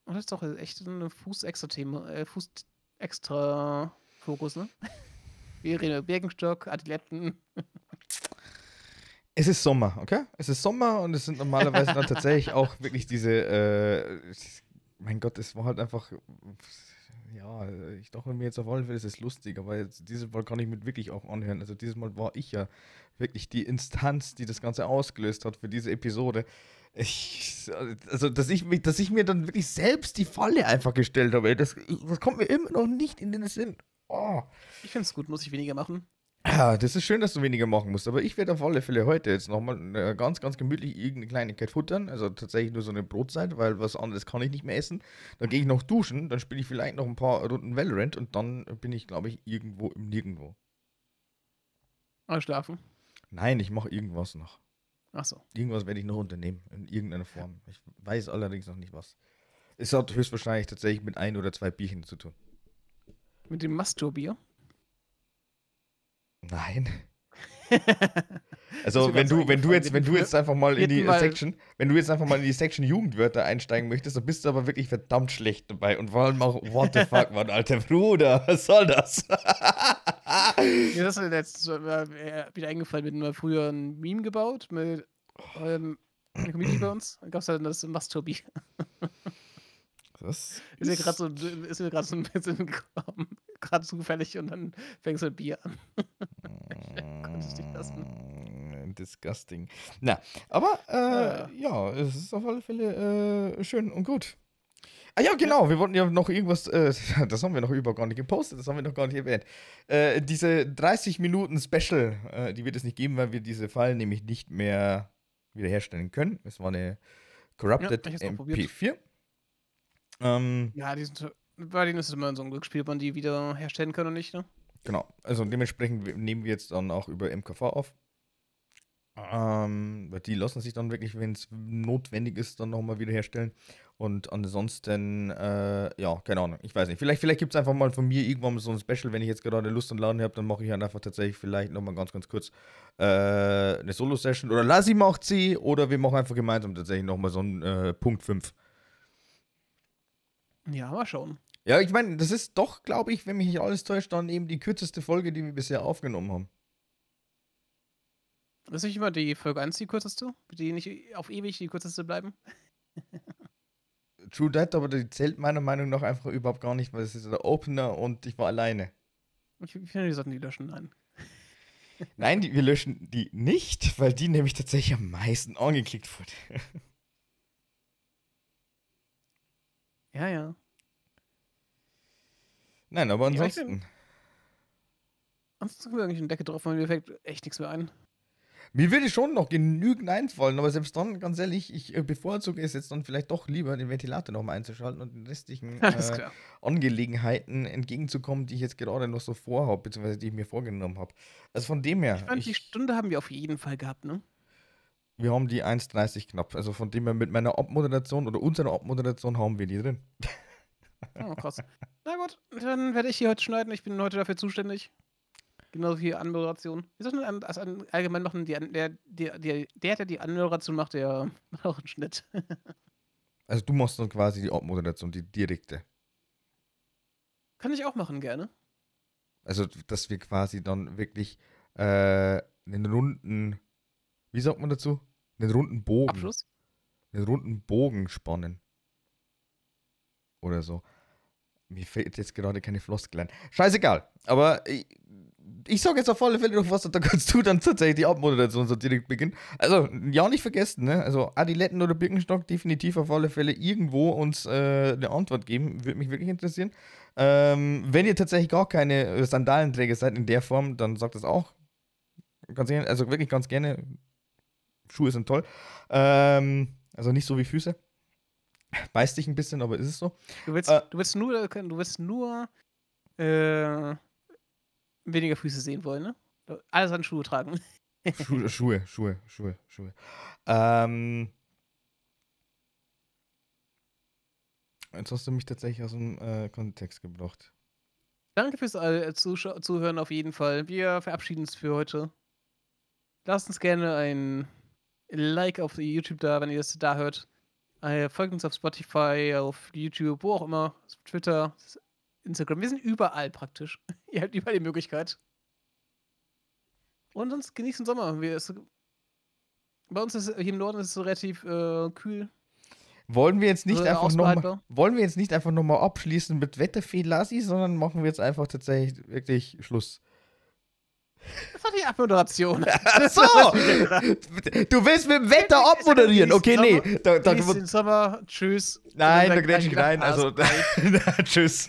Und das ist doch echt ein Fuß-Extra-Thema, äh, Fuß-Extra-Fokus, ne? Wir reden über Birkenstock, Adiletten. Es ist Sommer, okay? Es ist Sommer und es sind normalerweise dann tatsächlich auch wirklich diese, äh, mein Gott, es war halt einfach, ja, ich dachte mir jetzt auf alle Fälle, es ist lustig, aber jetzt, dieses Mal kann ich mit wirklich auch anhören. Also dieses Mal war ich ja wirklich die Instanz, die das Ganze ausgelöst hat für diese Episode. Ich, also, dass ich, mich, dass ich mir dann wirklich selbst die Falle einfach gestellt habe, das, das kommt mir immer noch nicht in den Sinn. Oh. Ich finde es gut, muss ich weniger machen. Ja, das ist schön, dass du weniger machen musst, aber ich werde auf alle Fälle heute jetzt nochmal äh, ganz, ganz gemütlich irgendeine Kleinigkeit futtern. Also tatsächlich nur so eine Brotzeit, weil was anderes kann ich nicht mehr essen. Dann gehe ich noch duschen, dann spiele ich vielleicht noch ein paar Runden Valorant und dann bin ich, glaube ich, irgendwo im Nirgendwo. Ah, schlafen. Nein, ich mache irgendwas noch. Ach so. Irgendwas werde ich noch unternehmen, in irgendeiner Form. Ich weiß allerdings noch nicht was. Es hat höchstwahrscheinlich tatsächlich mit ein oder zwei Bierchen zu tun. Mit dem Masturbier? Nein. Also wenn du, wenn du jetzt, wenn du jetzt einfach mal in die Mal- Section, wenn du jetzt einfach mal in die Section Jugendwörter einsteigen möchtest, dann bist du aber wirklich verdammt schlecht dabei. Und vor allem auch, what the fuck, Mann, alter Bruder, was soll das? Mir ist das letztens äh, wieder eingefallen, wir hatten mal früher ein Meme gebaut mit ähm, einer Community bei uns. Da gab es dann das Masturbier. Das Ist mir gerade so, ist mir gerade so ein bisschen gekommen. Gerade zufällig und dann fängst du mit Bier an. konnte es nicht Mm, Disgusting. Na, aber äh, ja, es ist auf alle Fälle äh, schön und gut. Ah ja, genau, wir wollten ja noch irgendwas, äh, das haben wir noch überhaupt gar nicht gepostet, das haben wir noch gar nicht erwähnt. Äh, diese 30 Minuten Special, äh, die wird es nicht geben, weil wir diese File nämlich nicht mehr wiederherstellen können. Es war eine Corrupted Ja, ich hab's mal probiert. MP4. Ähm, Ja, die sind, bei denen ist es immer so ein Glücksspiel, ob man die wieder herstellen kann oder nicht, ne? Genau, also dementsprechend nehmen wir jetzt dann auch über MKV auf. Ähm, weil die lassen sich dann wirklich, wenn es notwendig ist, dann nochmal wieder herstellen. Und ansonsten, äh, ja, keine Ahnung, ich weiß nicht. Vielleicht, vielleicht gibt es einfach mal von mir irgendwann mal so ein Special, wenn ich jetzt gerade Lust und Laune habe, dann mache ich halt einfach tatsächlich vielleicht nochmal ganz, ganz kurz äh, eine Solo-Session. Oder Lassi macht sie, oder wir machen einfach gemeinsam tatsächlich nochmal so einen äh, Punkt 5. Ja, mal schauen. Ja, ich meine, das ist doch, glaube ich, wenn mich nicht alles täuscht, dann eben die kürzeste Folge, die wir bisher aufgenommen haben. Ist nicht immer die Folge 1 die kürzeste? Die nicht auf ewig die kürzeste bleiben? True That, aber die zählt meiner Meinung nach einfach überhaupt gar nicht, weil es ist der Opener und ich war alleine. Ich, finde, die sollten die löschen. Nein. Nein, die, wir löschen die nicht, weil die nämlich tatsächlich am meisten angeklickt wurde. Ja, ja. Nein, aber Ja, ich ansonsten. Ansonsten können wir eigentlich eine Decke drauf machen, mir fällt echt nichts mehr ein. Mir würde schon noch genügend einfallen, aber selbst dann, ganz ehrlich, ich äh, bevorzuge es jetzt dann vielleicht doch lieber, den Ventilator nochmal einzuschalten und den restlichen äh. Angelegenheiten entgegenzukommen, die ich jetzt gerade noch so vorhabe, beziehungsweise die ich mir vorgenommen habe. Also von dem her, Ich fand, die ich- Stunde haben wir auf jeden Fall gehabt, ne? Wir haben die 1,30 knapp. Also von dem her mit meiner Abmoderation oder unserer Abmoderation haben wir die drin. Oh, krass. Na gut, dann werde ich hier heute schneiden. Ich bin heute dafür zuständig. Genauso wie Anmoderation. Wie soll man das an- allgemein machen? Die, der, der, der, der, die Anmoderation macht, der macht auch einen Schnitt. Also du machst dann quasi die Abmoderation, die direkte. Kann ich auch machen, gerne. Also, dass wir quasi dann wirklich äh, einen runden, wie sagt man dazu? Einen runden Bogen. Abschluss. Einen runden Bogen spannen. Oder so. Mir fällt jetzt gerade keine Floskel ein. Scheißegal. Aber ich, ich sage jetzt auf alle Fälle noch was und dann kannst du dann tatsächlich die Abmoderation so direkt beginnen. Also, ja, nicht vergessen, ne? Also, Adiletten oder Birkenstock definitiv auf alle Fälle irgendwo uns äh, eine Antwort geben. Würde mich wirklich interessieren. Ähm, wenn ihr tatsächlich gar keine Sandalenträger seid in der Form, dann sagt das auch. Ganz gerne, also wirklich ganz gerne. Schuhe sind toll. Ähm, also nicht so wie Füße. Beißt dich ein bisschen, aber ist es so. Du willst, Äh. du willst nur, du willst nur äh, weniger Füße sehen wollen, ne? Alles an Schuhe tragen. Schuhe, Schuhe, Schuhe, Schuhe, Schuhe. Ähm, jetzt hast du mich tatsächlich aus dem äh, Kontext gebracht. Danke fürs äh, Zuhören auf jeden Fall. Wir verabschieden uns für heute. Lasst uns gerne ein Like auf YouTube da, wenn ihr es da hört. Äh, folgt uns auf Spotify, auf YouTube, wo auch immer, auf Twitter, Instagram. Wir sind überall praktisch. ihr habt überall die Möglichkeit. Und sonst genießt den Sommer. Wir, es, bei uns ist hier im Norden ist es relativ äh, kühl. Wollen wir jetzt nicht Also einfach nochmal, wollen wir jetzt nicht einfach nochmal abschließen mit Wetterfee Lassi, sondern machen wir jetzt einfach tatsächlich wirklich Schluss. Das war die Abmoderation. Ach so! Du willst mit dem Wetter abmoderieren. Okay, nee. Da, da, den Sommer. Tschüss. nein, da grätsch ich rein. Also, tschüss.